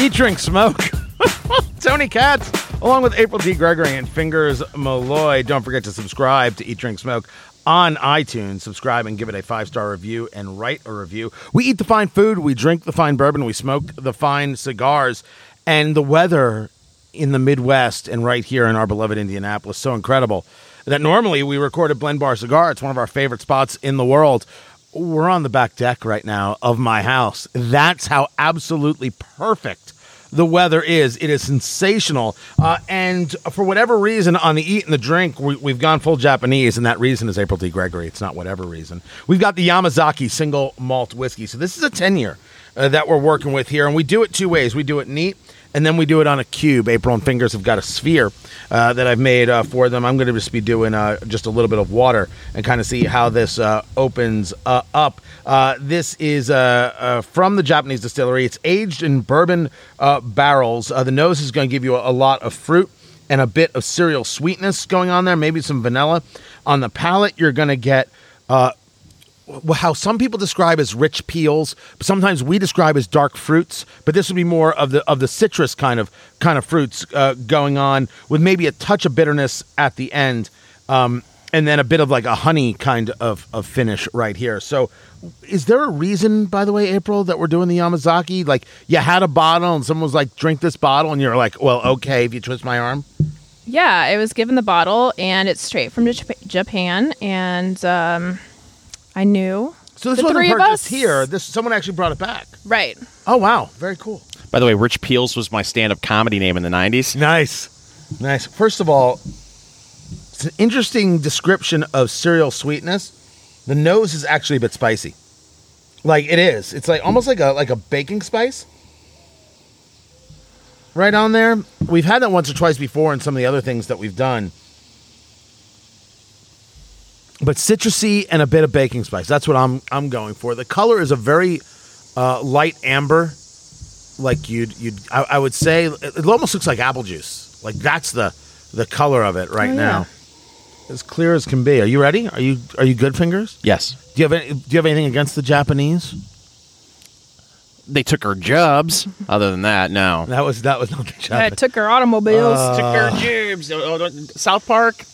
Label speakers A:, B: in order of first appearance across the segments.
A: Eat, Drink, Smoke. Tony Katz, along with April D. Gregory and Fingers Malloy. Don't forget to subscribe to Eat, Drink, Smoke on iTunes. Subscribe and give it a five star review and write a review. We eat the fine food, we drink the fine bourbon, we smoke the fine cigars, and the weather in the Midwest and right here in our beloved Indianapolis so incredible that normally we record at Blend Bar Cigar. It's one of our favorite spots in the world. We're on the back deck right now of my house. That's how absolutely perfect the weather is. It is sensational. Uh, and for whatever reason, on the eat and the drink, we, we've gone full Japanese, and that reason is April D. Gregory. It's not whatever reason. We've got the Yamazaki single malt whiskey. So this is a 10 year uh, that we're working with here, and we do it two ways. We do it neat and then we do it on a cube. April and Fingers have got a sphere uh, that I've made uh, for them. I'm going to just be doing uh, just a little bit of water and kind of see how this uh, opens uh, up. Uh, this is from the Japanese distillery. It's aged in bourbon barrels. the nose is going to give you a, a lot of fruit and a bit of cereal sweetness going on there, maybe some vanilla. On the palate, you're going to get uh, how some people describe as rich peels, but sometimes we describe as dark fruits. But this would be more of the of the citrus kind of kind of fruits uh, going on, with maybe a touch of bitterness at the end, um, and then a bit of like a honey kind of of finish right here. So, is there a reason, by the way, April, that we're doing the Yamazaki? Like, you had a bottle, and someone was like, "Drink this bottle," and you're like, "Well, okay." If you twist my arm.
B: Yeah, it was given the bottle, and it's straight from Japan, and. Um I knew.
A: So this
B: the
A: wasn't purchased here. This someone actually brought it back.
B: Right.
A: Oh wow, very cool.
C: By the way, Rich Peels was my stand-up comedy name in the '90s.
A: Nice, nice. First of all, it's an interesting description of cereal sweetness. The nose is actually a bit spicy. Like it is. It's like almost like a like a baking spice. Right on there. We've had that once or twice before in some of the other things that we've done but citrusy and a bit of baking spice. That's what I'm I'm going for. The color is a very uh, light amber, like you'd you'd I, I, would say it almost looks like apple juice. Like that's the the color of it right oh, now. Yeah. As clear as can be. Are you ready? Are you are you good fingers?
C: Yes.
A: Do you have any, do you have anything against the Japanese?
C: They took our jobs. Other than that, no.
A: That was that was not the
B: job. Yeah, took our automobiles.
C: Uh, took our jobs. Oh, oh, South Park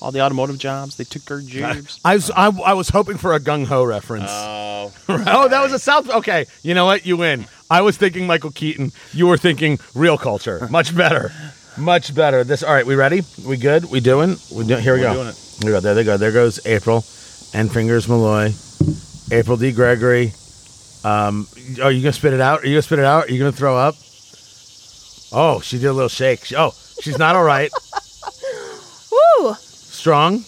C: all the automotive jobs. They took our jobs.
A: I was I, I was hoping for a gung ho reference.
C: Oh,
A: oh, that was a South. Okay, you know what? You win. I was thinking Michael Keaton. You were thinking real culture. Much better. Much better. This. All right. We ready? We good? We doing? We do, Here we
C: We're
A: go.
C: Doing it.
A: Here we go. There they go. There goes April, and fingers Malloy, April D. Gregory. Um, are you gonna spit it out? Are you gonna spit it out? Are you gonna throw up? Oh, she did a little shake. Oh, she's not all right.
B: Woo!
A: Strong?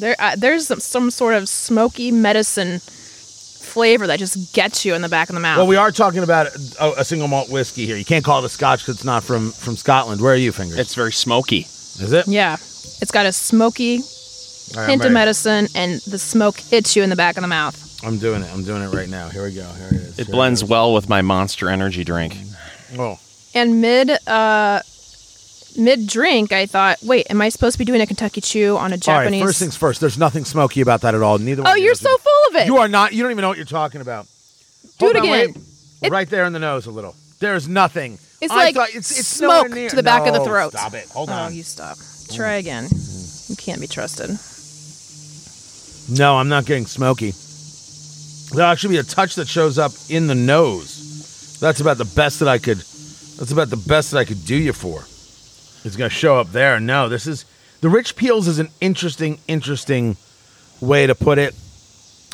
B: There, uh, there's some, some sort of smoky medicine flavor that just gets you in the back of the mouth.
A: Well, we are talking about a, a single malt whiskey here. You can't call it a Scotch because it's not from from Scotland. Where are you, fingers?
C: It's very smoky.
A: Is it?
B: Yeah, it's got a smoky right, hint of medicine, and the smoke hits you in the back of the mouth.
A: I'm doing it. I'm doing it right now. Here we go. Here it is.
C: It here blends it well with my Monster Energy drink.
A: Oh.
B: And mid uh, mid drink, I thought, wait, am I supposed to be doing a Kentucky Chew on a Japanese?
A: All right, first things first. There's nothing smoky about that at all. Neither.
B: Oh, you're so full of it.
A: You are not. You don't even know what you're talking about.
B: Do
A: Hold
B: it again.
A: It, right there in the nose, a little. There's nothing.
B: It's I like it's, it's smoke to the back
A: no,
B: of the throat.
A: Stop it. Hold
B: oh,
A: on.
B: Oh, you stop. Try again. You can't be trusted.
A: No, I'm not getting smoky. There'll actually be a touch that shows up in the nose. That's about the best that I could. That's about the best that I could do you for. It's going to show up there. No, this is the rich peels is an interesting, interesting way to put it.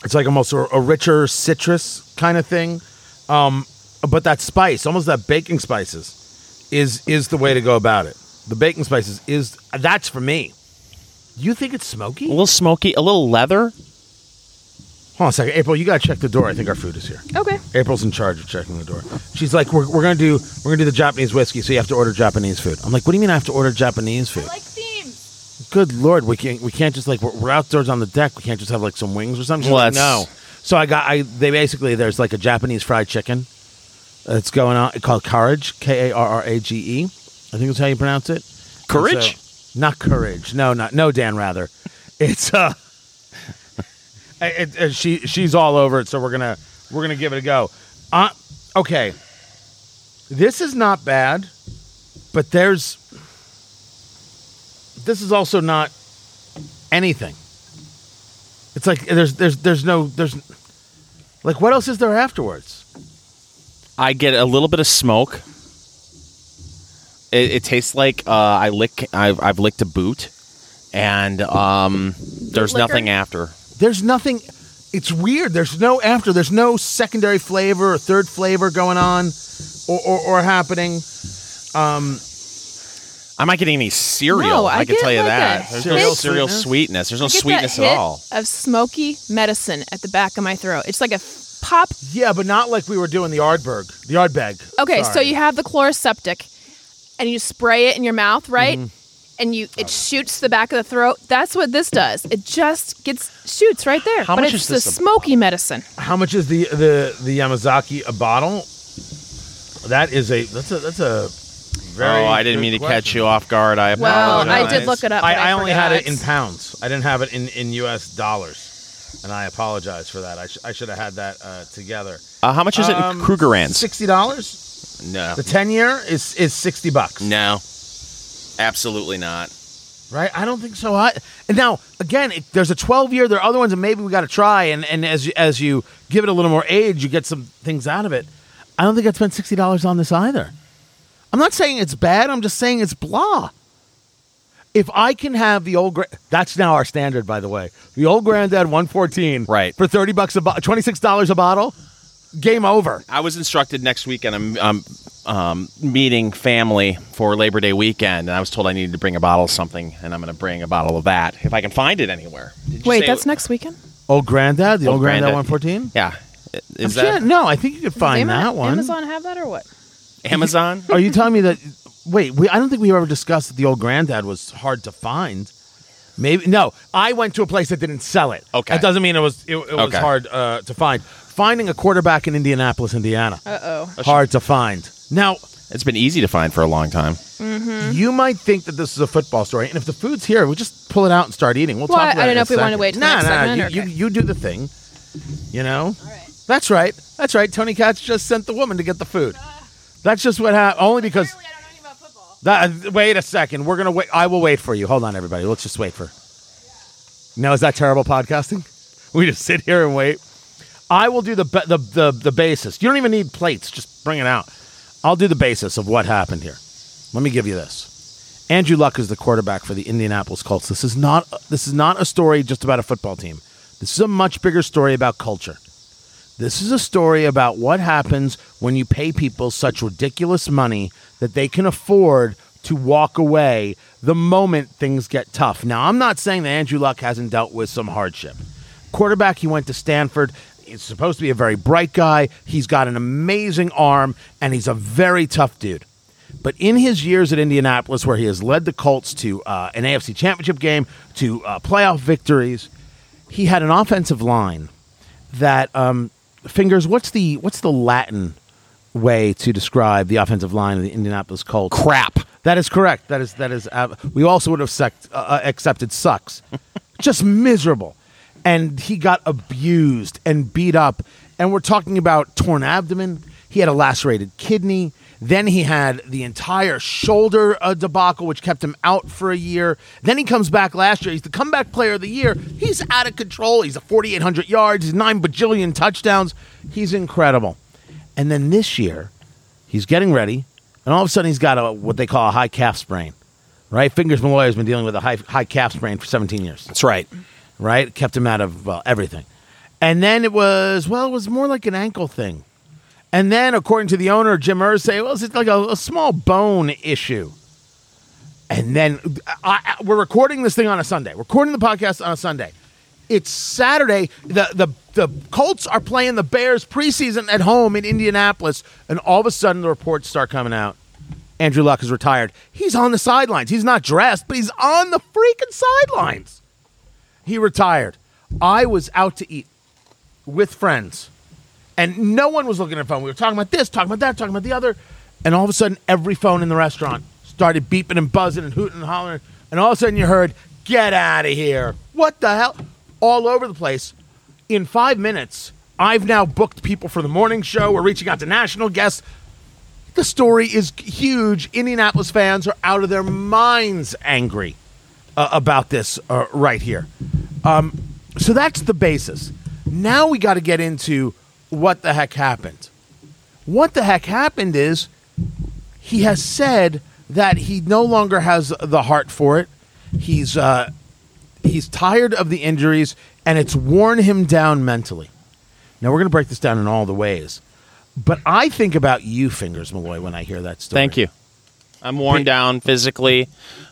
A: It's like almost a, a richer citrus kind of thing, um, but that spice, almost that baking spices, is is the way to go about it. The baking spices is that's for me. You think it's smoky?
C: A little smoky, a little leather.
A: Hold on a second, April. You gotta check the door. I think our food is here.
B: Okay.
A: April's in charge of checking the door. She's like, we're, we're gonna do we're gonna do the Japanese whiskey, so you have to order Japanese food. I'm like, what do you mean I have to order Japanese food?
B: I like themes.
A: Good lord, we can't we can't just like we're, we're outdoors on the deck. We can't just have like some wings or something. Well, like, no. So I got I they basically there's like a Japanese fried chicken that's going on called Courage K A R R A G E. I think that's how you pronounce it.
C: Courage.
A: So, not courage. No, not no Dan rather. It's uh it, it, she she's all over it, so we're gonna we're gonna give it a go. Uh, okay. This is not bad, but there's. This is also not anything. It's like there's there's there's no there's like what else is there afterwards?
C: I get a little bit of smoke. It, it tastes like uh, I lick. I've, I've licked a boot, and um, there's
B: liquor?
C: nothing after.
A: There's nothing. It's weird. There's no after. There's no secondary flavor or third flavor going on, or or, or happening.
C: I'm not getting any cereal.
B: No,
C: I,
B: I
C: can tell you
B: like
C: that.
B: a
C: There's
A: hit-
C: no cereal
A: sweetness?
C: sweetness. There's no
B: I get
C: sweetness
B: that
C: at all.
B: Of smoky medicine at the back of my throat. It's like a pop.
A: Yeah, but not like we were doing the Ardberg, the Ardbeg.
B: Okay, so you have the Chloraseptic, and you spray it in your mouth, right?
A: Mm-hmm.
B: And you it shoots the back of the throat. That's what this does. It just gets shoots right there.
C: How
B: but
C: much
B: it's
C: is
B: the
C: a-
B: smoky medicine.
A: How much is the the the Yamazaki a bottle? That is a that's a that's a very.
C: oh, I didn't
A: good
C: mean to catch
A: question.
C: you off guard. I
B: Well,
C: apologize.
B: I did look it up.
A: I,
B: but
A: I
B: I,
A: only had it
B: forgot.
A: in pounds. I didn't have it in, in U.S. dollars, and I apologize for that. I, sh- I should have had that uh, together.
C: Uh, how much is it
A: Um,
C: in Krugerrands?
A: Sixty dollars.
C: No,
A: The ten year is is sixty bucks.
C: no, absolutely not.
A: Right? I don't think so. I, and now again, it, there's a twelve year. There are other ones that maybe we got to try, and and as you, as you give it a little more age, you get some things out of it. I don't think I'd spend sixty dollars on this either. I'm not saying it's bad. I'm just saying it's blah. If I can have the old, gra- that's now our standard, by the way. The old granddad 114,
C: Right.
A: for thirty bucks a bo- twenty six dollars a bottle. Game over.
C: I was instructed next weekend. I'm um, um, meeting family for Labor Day weekend, and I was told I needed to bring a bottle of something, and I'm going to bring a bottle of that if I can find it anywhere. Did you
B: Wait,
C: say-
B: that's next weekend.
A: Old granddad, the old,
C: Old
A: granddad,
C: Granddad.
A: 114.
C: Yeah, is
A: Yeah,
C: that
A: no, I think you could
B: Does
A: find
B: Ama-
A: that one.
B: Amazon have that or what?
C: Amazon?
A: Are you telling me that? Wait, we, I don't think we ever discussed that the old granddad was hard to find. Maybe no. I went to a place that didn't sell it.
C: Okay.
A: that doesn't mean it was it, it was
C: Okay.
A: hard uh, to find. Finding a quarterback in Indianapolis, Indiana,
B: Uh oh.
A: hard to find. Now
C: It's been easy to find for a long time.
A: you might think that this is a football story, and if the food's here, we'll just pull it out and start eating. We'll
B: Well,
A: talk
B: I-
A: about
B: I don't
A: in
B: know
A: a
B: if we wanna
A: second.
B: wait till
A: Nah, nah, you,
B: or-
A: you, you do the thing. You know. That's right. That's right. Tony Katz just sent the woman to get the food. That's just what happened. Only because.
B: I don't know about football.
A: That, wait a second. We're gonna wait. I will wait for you. Hold on, everybody. Let's just wait for. No, is that terrible podcasting? We just sit here and wait. I will do the the the the basis. You don't even need plates. Just bring it out. I'll do the basis of what happened here. Let me give you this. Andrew Luck is the quarterback for the Indianapolis Colts. This is not this is not a story just about a football team. This is a much bigger story about culture. This is a story about what happens when you pay people such ridiculous money that they can afford to walk away the moment things get tough. Now, I'm not saying that Andrew Luck hasn't dealt with some hardship. Quarterback, he went to Stanford. He's supposed to be a very bright guy. He's got an amazing arm, and he's a very tough dude. But in his years at Indianapolis, where he has led the Colts to uh, an AFC championship game, to uh, playoff victories, he had an offensive line that um, fingers. What's the what's the Latin way to describe the offensive line of the Indianapolis Colts?
C: Crap.
A: That is correct. That is that is. Uh, we also would have sec- uh, uh, accepted sucks, just miserable, and he got abused and beat up. And we're talking about torn abdomen. He had a lacerated kidney. Then he had the entire shoulder uh, debacle, which kept him out for a year. Then he comes back last year. He's the comeback player of the year. He's out of control. He's a 4,800 yards. He's nine bajillion touchdowns. He's incredible. And then this year, he's getting ready, and all of a sudden he's got a what they call a high calf sprain. Right? Fingers Malloy has been dealing with a high high calf sprain for 17 years.
C: That's right.
A: Right? Kept him out of well, everything. And then it was well, it was more like an ankle thing. And then, according to the owner, Jim Irsay, well, it's like a, a small bone issue. And then uh, I, I- we're recording this thing on a Sunday. Recording the podcast on a Sunday. It's Saturday. The, the the Colts are playing the Bears preseason at home in Indianapolis, and all of a sudden the reports start coming out. Andrew Luck is retired. He's on the sidelines. He's not dressed, but he's on the freaking sidelines. He retired. I was out to eat with friends, and no one was looking at phone. We were talking about this, talking about that, talking about the other, and all of a sudden, every phone in the restaurant started beeping and buzzing and hooting and hollering, and all of a sudden, you heard, "Get out of here!" What the hell? All over the place. In five minutes, I've now booked people for the morning show. We're reaching out to national guests. The story is huge. Indianapolis fans are out of their minds angry uh, about this uh, right here. Um, so that's the basis. Now we got to get into what the heck happened. What the heck happened is he has said that he no longer has the heart for it. He's uh, he's tired of the injuries, and it's worn him down mentally. Now we're going to break this down in all the ways, but I think about you, Fingers Malloy, when I hear that story.
C: Thank you. I'm worn down physically,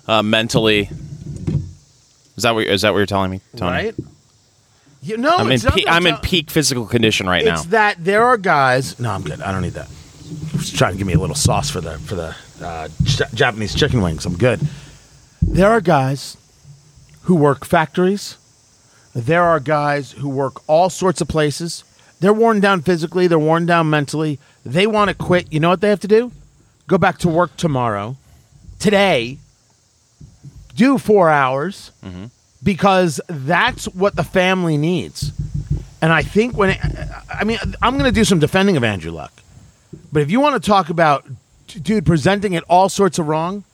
C: uh, mentally. Is that what is that what you're telling me, Tony?
A: Right? You know,
C: I'm in pe- I'm in peak physical condition right now.
A: It's that there are guys. No, I'm good. I don't need that. Just trying to give me a little sauce for the for the uh, J- Japanese chicken wings. I'm good. There are guys who work factories. There are guys who work all sorts of places. They're worn down physically. They're worn down mentally. They want to quit. You know what they have to do? Go back to work tomorrow, today. Do four hours mm-hmm. because that's what the family needs. And I think when, it, I mean, I'm going to do some defending of Andrew Luck. But if you want to talk about, dude, presenting it all sorts of wrong,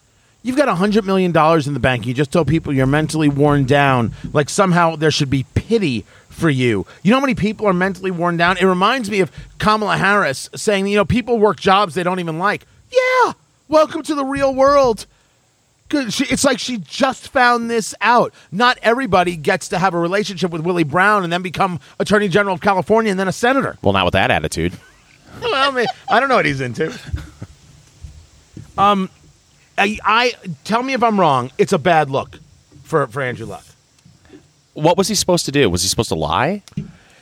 A: you've got $100 million in the bank. You just told people you're mentally worn down. Like somehow there should be pity for you. You know how many people are mentally worn down? It reminds me of Kamala Harris saying, you know, people work jobs they don't even like. Yeah, welcome to the real world. She, it's like she just found this out. Not everybody gets to have a relationship with Willie Brown and then become Attorney General of California and then a senator.
C: well, not with that attitude.
A: well, I, mean, I don't know what he's into. Um, I, I tell me if I'm wrong. It's a bad look for for Andrew Luck.
C: What was he supposed to do? Was he supposed to lie?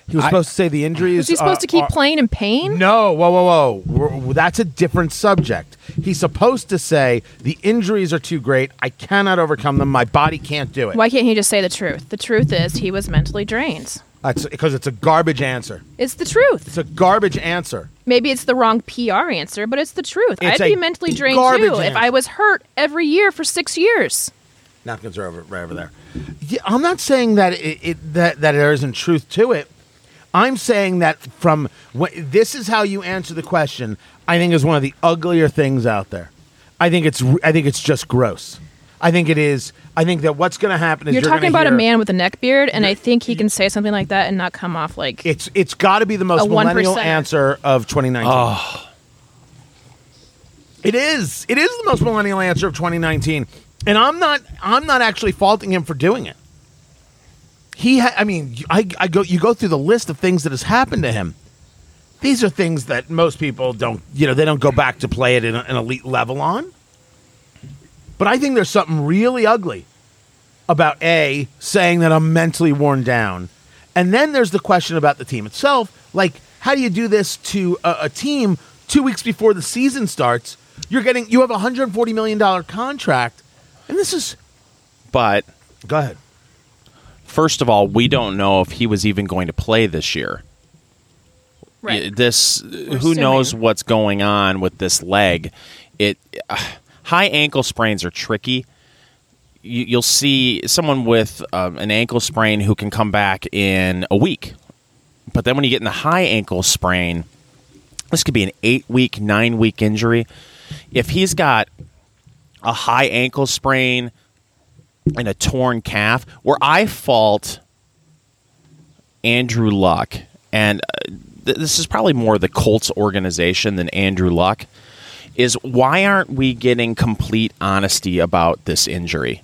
A: He was
C: I-
A: supposed to say the injuries.
B: Was he supposed
A: are-
B: to keep
A: are-
B: playing in pain?
A: No, whoa, whoa, whoa. We're- that's a different subject. He's supposed to say the injuries are too great. I cannot overcome them. My body can't do it.
B: Why can't he just say the truth? The truth is he was mentally drained.
A: That's because it's a garbage answer.
B: It's the truth.
A: It's a garbage answer.
B: Maybe it's the wrong PR answer, but it's the truth.
A: It's
B: I'd
A: a
B: be mentally drained
A: garbage
B: too if
A: answer.
B: I was hurt every year for six years.
A: Napkins are over right over there. Yeah, I'm not saying that it, it that that there isn't truth to it. I'm saying that from what this is how you answer the question. I think is one of the uglier things out there. I think it's I think it's just gross. I think it is. I think that what's going to happen is
B: You're,
A: you're,
B: talking about a man with a neck beard, and I think he can say something like that and not come off like
A: It's it's got to be the most millennial answer of 2019. Oh. It is. It is the most millennial answer of 2019, and I'm not. I'm not actually faulting him for doing it. He. Ha- I mean, I, I go. You go through the list of things that has happened to him. These are things that most people don't. You know, they don't go back to play it at an elite level on. But I think there's something really ugly about A, saying that I'm mentally worn down. And then there's the question about the team itself. Like, how do you do this to a, a team two weeks before the season starts? You're getting, you have a $140 million contract. And this is,
C: But
A: go ahead.
C: First of all, we don't know if he was even going to play this year.
B: right.
C: This who
B: assuming.
C: knows what's going on with this leg. It uh, high ankle sprains are tricky. You, you'll see someone with um, an ankle sprain who can come back in a week, but then when you get in the high ankle sprain, this could be an eight week, nine week injury. If he's got a high ankle sprain and a torn calf, where I fault Andrew Luck, and uh, th- this is probably more the Colts organization than Andrew Luck, is why aren't we getting complete honesty about this injury?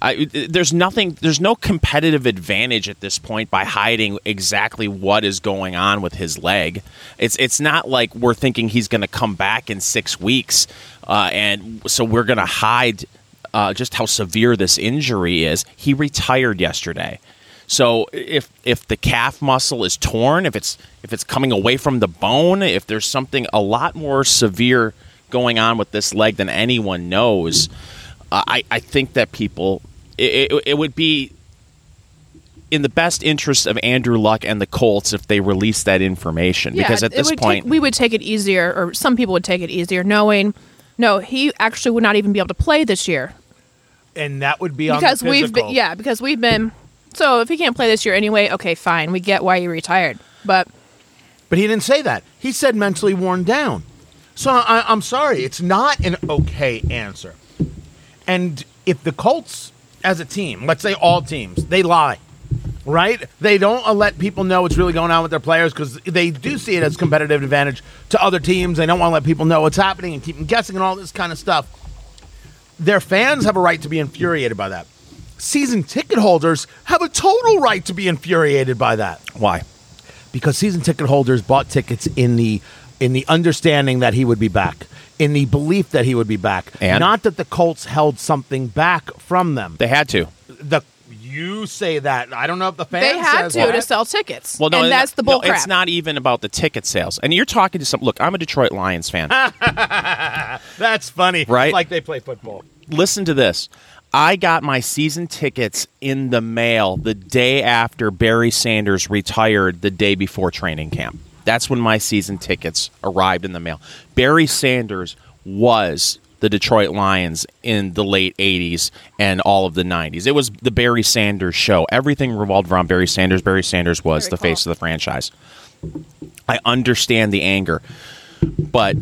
C: I, there's nothing. There's no competitive advantage at this point by hiding exactly what is going on with his leg. It's it's not like we're thinking he's going to come back in six weeks, uh, and so we're going to hide uh, just how severe this injury is. He retired yesterday. So if if the calf muscle is torn, if it's if it's coming away from the bone, if there's something a lot more severe going on with this leg than anyone knows, uh, I I think that people it, it, it would be in the best interest of Andrew Luck and the Colts if they release that information because at this point
B: take, we would take it easier, or some people would take it easier, knowing no, he actually would not even be able to play this year
A: And that would be on
B: because
A: the
B: we've been yeah because we've been so if he can't play this year anyway, okay, fine, we get why you retired, but
A: But he didn't say that. He said mentally worn down. So I, I'm sorry, it's not an okay answer. And if the Colts, as a team, let's say all teams, they lie, right? They don't uh, let people know what's really going on with their players because they do see it as competitive advantage to other teams. They don't want to let people know what's happening and keep them guessing and all this kind of stuff. Their fans have a right to be infuriated by that. Season ticket holders have a total right to be infuriated by that
C: Why?
A: because season ticket holders bought tickets in the in the understanding that he would be back, in the belief that he would be back,
C: And?
A: not that the Colts held something back from them.
C: They had to.
A: The you say that I don't know if the fans
B: They had
A: says
B: to
A: that.
B: to sell tickets.
C: Well, no,
B: and that's the
C: no,
B: bull crap.
C: It's not even about the ticket sales. And you're talking to some. Look, I'm a Detroit Lions fan.
A: That's funny,
C: Right?
A: Like they play football.
C: Listen to this. I got my season tickets in the mail the day after Barry Sanders retired the day before training camp. That's when my season tickets arrived in the mail. Barry Sanders was the Detroit Lions in the late 80s and all of the 90s. It was the Barry Sanders show. Everything revolved around Barry Sanders. Barry Sanders was the face of the franchise. I understand the anger. But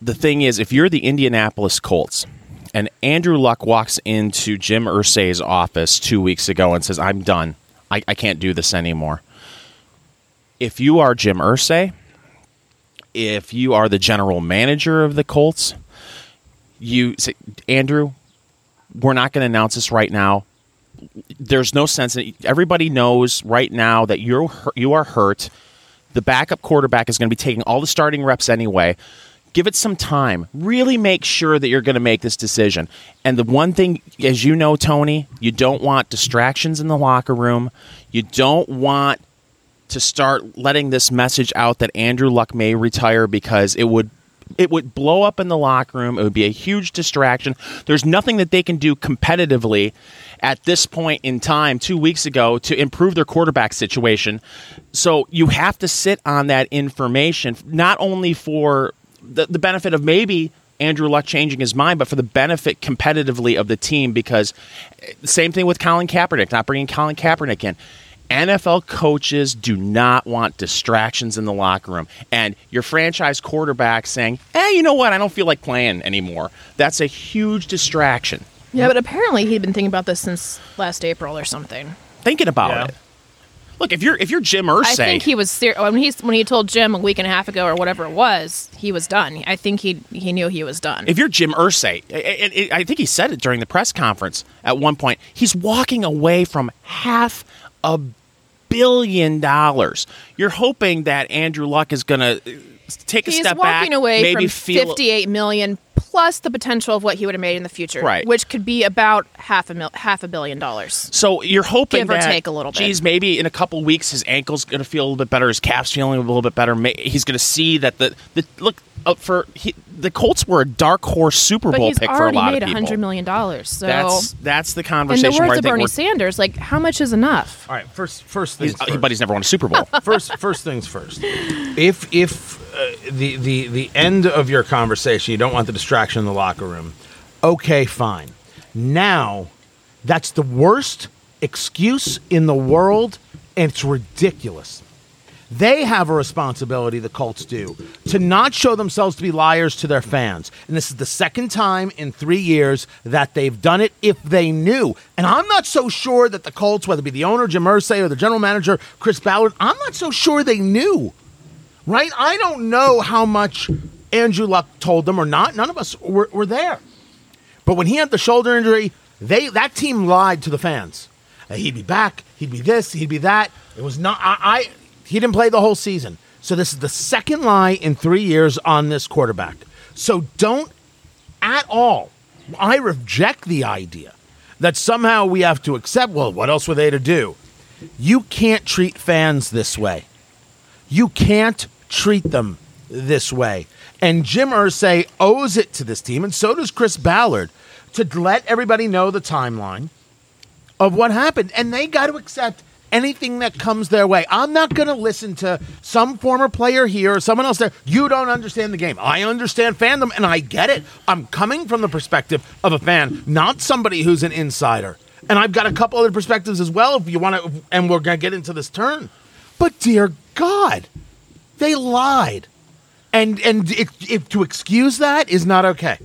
C: the thing is, if you're the Indianapolis Colts and Andrew Luck walks into Jim Irsay's office two weeks ago and says, I'm done. I, I can't do this anymore. If you are Jim Ursay, if you are the general manager of the Colts, you say, Andrew, we're not going to announce this right now. There's no sense. In, everybody knows right now that you're you are hurt. The backup quarterback is going to be taking all the starting reps anyway. Give it some time. Really make sure that you're going to make this decision. And the one thing, as you know, Tony, you don't want distractions in the locker room. You don't want to start letting this message out that Andrew Luck may retire because it would it would blow up in the locker room. It would be a huge distraction. There's nothing that they can do competitively at this point in time 2 weeks ago to improve their quarterback situation. So you have to sit on that information not only for the, the benefit of maybe Andrew Luck changing his mind, but for the benefit competitively of the team because same thing with Colin Kaepernick, not bringing Colin Kaepernick in. NFL coaches do not want distractions in the locker room. And your franchise quarterback saying, hey, you know what? I don't feel like playing anymore. That's a huge distraction.
B: yeah, but apparently he'd been thinking about this since last April or something.
C: Thinking about
A: Yeah.
C: it. Look, if you're if you're Jim Irsay,
B: I think he was ser- when he when he told Jim a week and a half ago or whatever it was, he was done. I think he he knew he was done.
C: if you're Jim Irsay, I, I, I think he said it during the press conference at one point. He's walking away from half a billion dollars. You're hoping that Andrew Luck is going to take a
B: He's
C: step back, He's
B: walking away
C: maybe
B: from
C: feel
B: 58 million plus the potential of what he would have made in the future,
C: Right.
B: which could be about half a mil- half a billion dollars.
C: So you're hoping
B: Give or take a little bit.
C: Geez, maybe in a couple weeks his ankle's going to feel a little bit better, his calf's feeling a little bit better. May- He's going to see that the the look uh, for he, the Colts were a dark horse Super
B: But
C: Bowl
B: he's
C: pick for a
B: already
C: lot
B: made
C: of people.
B: hundred million dollars. So,
C: That's that's the
B: in
C: conversation
B: the words
C: I
B: of Bernie. Sanders, like how much is enough?
A: All right, first first things
C: He's,
A: first.
C: but he's never won a Super Bowl.
A: first first things first. If if uh, Uh, the the the end of your conversation, you don't want the distraction in the locker room. Okay, fine. Now, that's the worst excuse in the world, and it's ridiculous. They have a responsibility, the Colts do, to not show themselves to be liars to their fans. And this is the second time in three years that they've done it if they knew. And I'm not so sure that the Colts, whether it be the owner, Jim Irsay, or the general manager, Chris Ballard, I'm not so sure they knew. Right? I don't know how much Andrew Luck told them or not. None of us were, were there. But when he had the shoulder injury, they that team lied to the fans. Uh, he'd be back. He'd be this. He'd be that. It was not. I, I. He didn't play the whole season. So this is the second lie in three years on this quarterback. So don't at all. I reject the idea that somehow we have to accept. Well, what else were they to do? You can't treat fans this way. You can't treat them this way. And Jim Irsay owes it to this team, and so does Chris Ballard, to let everybody know the timeline of what happened. And they got to accept anything that comes their way. I'm not going to listen to some former player here or someone else there. You don't understand the game. I understand fandom, and I get it. I'm coming from the perspective of a fan, not somebody who's an insider. And I've got a couple other perspectives as well if you want to, and we're going to get into this turn. But dear God, they lied. and and if, if to excuse that is not okay.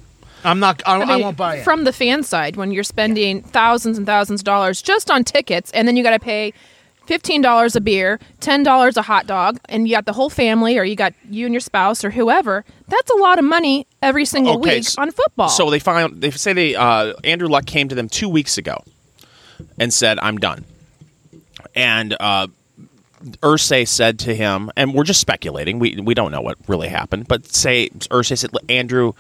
A: I'm not. I, I,
B: mean,
A: won't buy it.
B: From the fan side, when you're spending thousands and thousands of dollars just on tickets, and then you got to pay fifteen dollars a beer, ten dollars a hot dog, and you got the whole family, or you got you and your spouse, or whoever. That's a lot of money every single
C: Okay,
B: week
C: s-
B: on football.
C: So they found they say they uh, Andrew Luck came to them two weeks ago and said, "I'm done." And uh, Irsay said to him, and we're just speculating. We we don't know what really happened, but say Irsay said, "Andrew,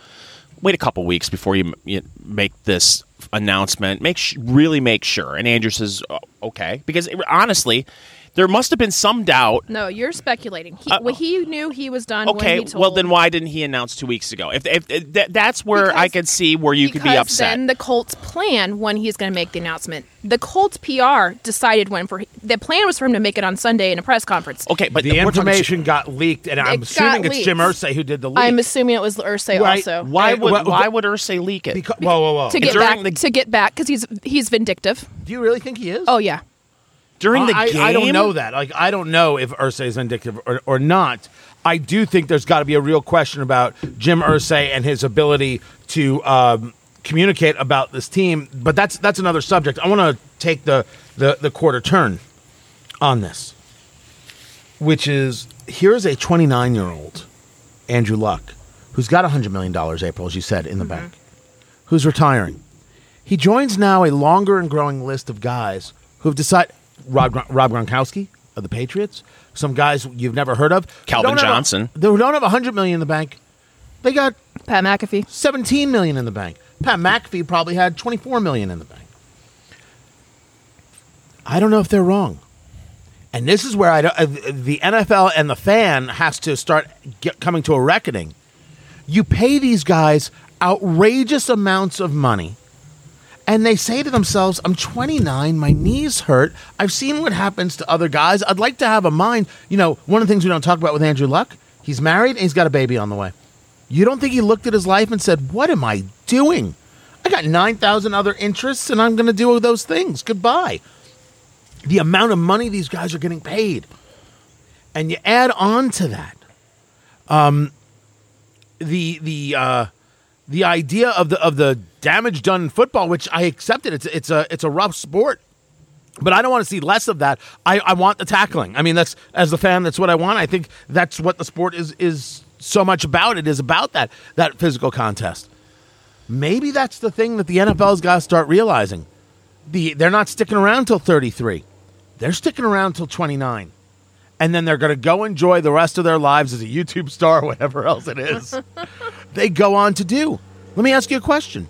C: wait a couple weeks before you, you make this announcement. Make sh- really make sure." And Andrew says, "Oh, "Okay," because honestly, there must have been some doubt
B: no, you're speculating. He, well, he knew he was done.
C: Uh, Okay,
B: when he told
C: well then why didn't he announce two weeks ago? If, if, if that, that's where I
B: Because-
C: could see where you could be upset.
B: Then the Colts plan when he's going to make the announcement. The Colts PR decided when for the plan was for him to make it on Sunday in a press conference.
C: okay, but
A: the
C: we're talking-
A: information got leaked, and I'm
B: got
A: assuming it's Jim
B: leaked.
A: Irsay who did the leak.
B: I'm assuming it was Irsay
A: Right.
B: also
C: why would
A: wha-
C: why would Irsay leak it?
A: Because, whoa, whoa, whoa!
B: to get back
C: the-
B: to get back because he's he's vindictive.
A: Do you really think he is?
B: Oh yeah,
C: During the
A: I,
C: game,
A: I don't know that. Like, I don't know if Irsay is vindictive or, or not. I do think there's got to be a real question about Jim Irsay and his ability to um, communicate about this team. But that's that's another subject. I want to take the, the the quarter turn on this, which is here's a 29 year old Andrew Luck who's got 100 million dollars. April, as you said, in the bank, who's retiring. He joins now a longer and growing list of guys who have decided Rob, Rob Gronkowski of the Patriots, some guys you've never heard of,
C: Calvin
A: don't have a-
C: Johnson.
A: who don't have 100 million in the bank. They got
B: Pat McAfee.
A: 17 million in the bank. Pat McAfee probably had 24 million in the bank. I don't know if they're wrong. And this is where I don't, uh, the NFL and the fan has to start get, coming to a reckoning. You pay these guys outrageous amounts of money, and they say to themselves, I'm 29, my knees hurt. I've seen what happens to other guys. I'd like to have a mind. You know, one of the things we don't talk about with Andrew Luck, he's married and he's got a baby on the way. You don't think he looked at his life and said, What am I doing? I got 9,000 other interests and I'm going to do those things. Goodbye. The amount of money these guys are getting paid. And you add on to that um, the the uh, the idea of the of the damage done in football, which I accepted. It's it's a it's a rough sport. But I don't want to see less of that. I, I want the tackling. I mean, that's as a fan, that's what I want. I think that's what the sport is is so much about. It is about that that physical contest. Maybe that's the thing that the NFL's got to start realizing. The they're not sticking around till 33. They're sticking around till 29. And then they're going to go enjoy the rest of their lives as a YouTube star, whatever else it is. they go on to do. Let me ask you a question.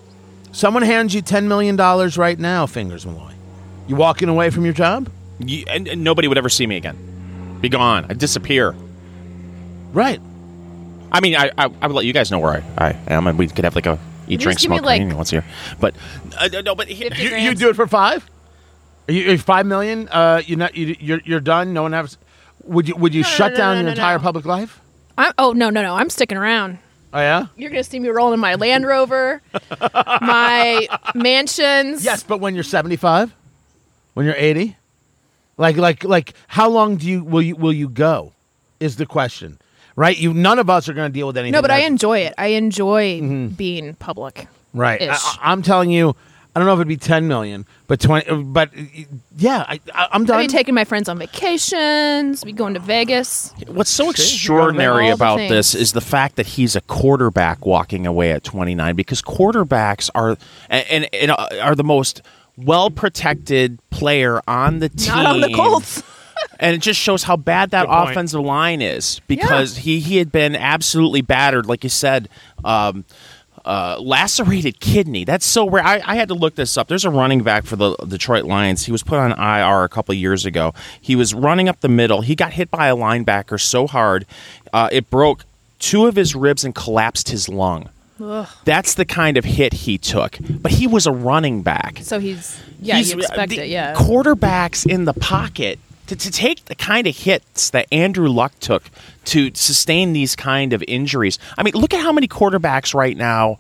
A: Someone hands you $10 million right now, Fingers Malloy. You walking away from your job?
C: You, and, and nobody would ever see me again. Be gone. I disappear.
A: Right.
C: I mean, I, I, I would let you guys know where I, I am, and we could have like a eat, drink,
B: give
C: smoke
B: like-
C: reunion once a year. But uh, no, but he,
A: You, you do it for five? Are you, are five million? Uh, you not you, you're you're done. No one has. Would you would you
B: No, no,
A: shut
B: no,
A: down
B: no,
A: your
B: no,
A: entire
B: no.
A: public life?
B: I'm, oh no no no! I'm sticking around.
A: Oh yeah.
B: You're gonna see me rolling in my Land Rover, my mansions.
A: Yes, but when you're 75, when you're 80, like like like how long do you will you will you go? Is the question, right? You none of us are going to deal with anything.
B: No, but I enjoy it. I enjoy
A: Mm-hmm.
B: being public.
A: right. I, I'm telling you, I don't know if it'd be 10 million, but 20. But yeah, I, I, I'm done.
B: I've been taking my friends on vacations. We going to Vegas.
C: What's so extraordinary about this is the fact that he's a quarterback walking away at 29 because quarterbacks are and, and, and uh, are the most well protected player on the team.
B: Not on the Colts.
C: and it just shows how bad that
A: Good point.
C: offensive line is because he, he had been absolutely battered, like you said. Um, uh, lacerated kidney. That's so rare. I, I had to look this up. There's a running back for the Detroit Lions. He was put on IR a couple years ago. He was running up the middle. He got hit by a linebacker so hard, uh, it broke two of his ribs and collapsed his lung. That's the kind of hit he took. But he was a running back.
B: So he's yeah.
C: He's-
B: you expect it. Yeah.
C: Quarterbacks in the pocket to, to take the kind of hits that Andrew Luck took to sustain these kind of injuries. I mean, look at how many quarterbacks right now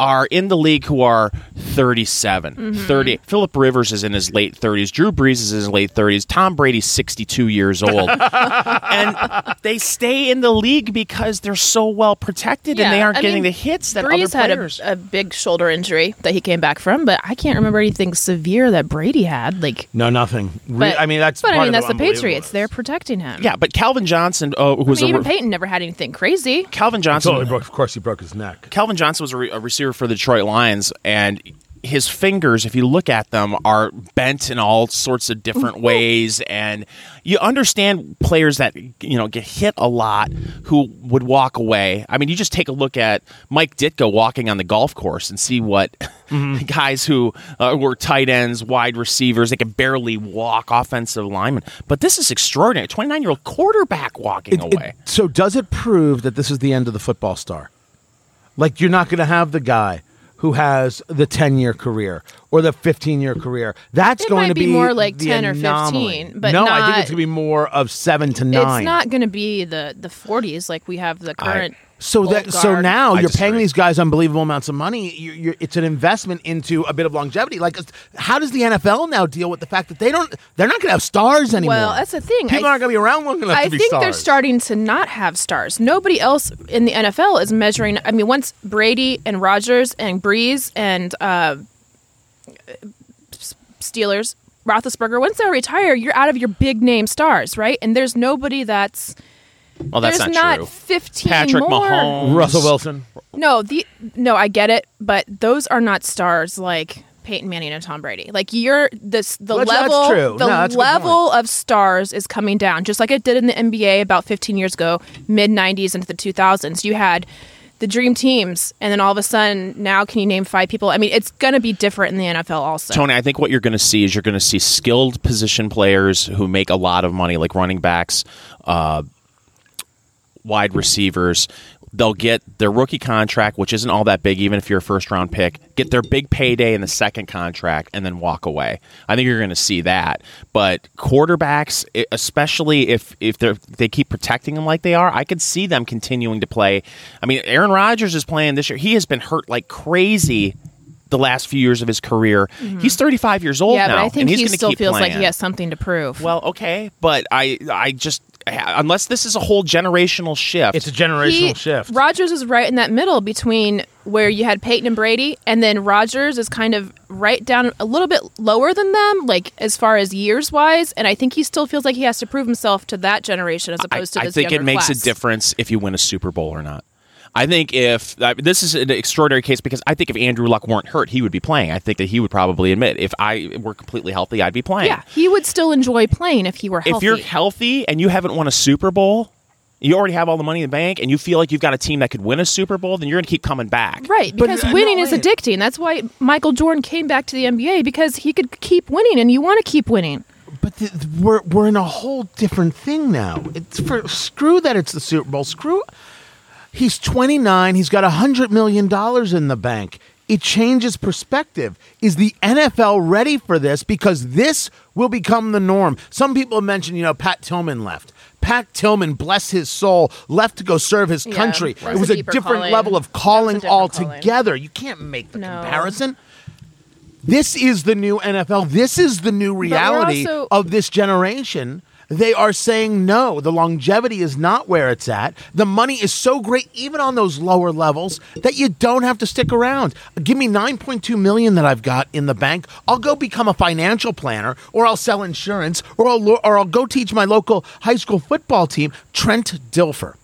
C: are in the league who are 37,
B: Mm-hmm.
C: 30. Philip Rivers is in his late 30s. Drew Brees is in his late 30s. Tom Brady's 62 years old. and they stay in the league because they're so well protected and they aren't
B: I
C: getting
B: mean,
C: the hits that
B: Brees
C: other
B: had
C: players.
B: a, a big shoulder injury that he came back from, but I can't remember anything severe that Brady had. Like,
A: No, nothing. Re-
B: but,
A: I mean, that's
B: but I mean
A: of
B: that's the Patriots. They're protecting him.
C: yeah, but Calvin Johnson, uh, who
B: I
C: was
B: mean,
C: a
B: even
C: re-
B: Peyton never had anything crazy.
C: Calvin Johnson.
A: Totally broke. Of course, he broke his neck.
C: Calvin Johnson was a, re- a receiver for the Detroit Lions, and his fingers, if you look at them, are bent in all sorts of different ways. And you understand players that you know get hit a lot who would walk away. I mean, you just take a look at Mike Ditka walking on the golf course and see what guys who uh, were tight ends, wide receivers, they could barely walk, offensive linemen. But this is extraordinary. Twenty nine year old quarterback walking
A: It- it-
C: away.
A: so does it prove that this is the end of the football star? Like you're not going to have the guy who has the 10 year career or the 15 year career. That's
B: It
A: going
B: might
A: to
B: be
A: be
B: more like
A: the
B: 10 or 15, but
A: no, I think it's going to be more of seven to nine.
B: It's not going to be the the 40s like we have the current.
A: So that
B: old
A: so now
C: I
A: you're paying these guys unbelievable amounts of money. You're, you're, it's an investment into a bit of longevity. Like, how does the NFL now deal with the fact that they don't? They're not going to have stars anymore.
B: Well, that's the thing.
A: People
B: I-
A: aren't going to be around long enough
B: I
A: to be
B: think
A: stars.
B: they're starting to not have stars. Nobody else in the NFL is measuring. I mean, once Brady and Rodgers and Brees and uh, Steelers, Roethlisberger, once they retire, you're out of your big name stars, right? And there's nobody that's
C: Well, that's
B: there's
C: not,
B: not,
C: true.
B: 15
C: Patrick
B: more.
C: Mahomes,
A: Russell Wilson.
B: No, the no, I get it, but those are not stars like Peyton Manning and Tom Brady. Like you're this the
A: That's- that's
B: level
A: true.
B: the
A: No, that's
B: level of stars is coming down just like it did in the NBA about 15 years ago, mid 90s into the 2000s. You had the dream teams and then all of a sudden now can you name five people? I mean, it's going to be different in the NFL also.
C: Tony, I think what you're going to see is you're going to see skilled position players who make a lot of money, like running backs, uh, wide receivers. They'll get their rookie contract, which isn't all that big, even if you're a first round pick, get their big payday in the second contract, and then walk away. I think you're going to see that. But quarterbacks, especially if if they they keep protecting them like they are, I could see them continuing to play. I mean, Aaron Rodgers is playing this year. He has been hurt like crazy the last few years of his career. He's 35 years old
B: Mm-hmm. yeah,
C: now,
B: but I think
C: and he's
B: he still feels like he has something to prove.
C: Well, okay, but I I just unless this is a whole generational shift.
A: It's a generational
B: He-
A: shift.
B: Rodgers is right in that middle between where you had Peyton and Brady, and then Rodgers is kind of right down a little bit lower than them, like as far as years wise. And I think he still feels like he has to prove himself to that generation as
C: I,
B: opposed to
C: I think it makes
B: class.
C: a difference if you win a Super Bowl or not. I think if I this is an extraordinary case because I think if Andrew Luck weren't hurt, he would be playing. I think that he would probably admit if I were completely healthy, I'd be playing.
B: Yeah, he would still enjoy playing if he were healthy.
C: If you're healthy and you haven't won a Super Bowl, you already have all the money in the bank, and you feel like you've got a team that could win a Super Bowl, then you're going to keep coming back.
B: Right, because
A: uh,
B: winning
A: no,
B: is addicting. That's why Michael Jordan came back to the NBA because he could keep winning, and you want to keep winning.
A: But th- th- we're we're in a whole different thing now. It's for screw that it's the Super Bowl. Screw. He's 29. He's got a hundred million dollars in the bank. It changes perspective. Is the NFL ready for this? Because this will become the norm. Some people mentioned, you know, Pat Tillman left. Pat Tillman, bless his soul, left to go serve his
B: Yeah,
A: country. It was
B: a
A: different
B: calling.
A: level of calling altogether. You can't make the
B: No.
A: comparison. This is the new NFL. This is the new reality
B: also-
A: of this generation. They are saying no. The longevity is not where it's at. The money is so great, even on those lower levels, that you don't have to stick around. Give me 9.2 million that I've got in the bank. I'll go become a financial planner, or I'll sell insurance, or I'll or I'll go teach my local high school football team. Trent Dilfer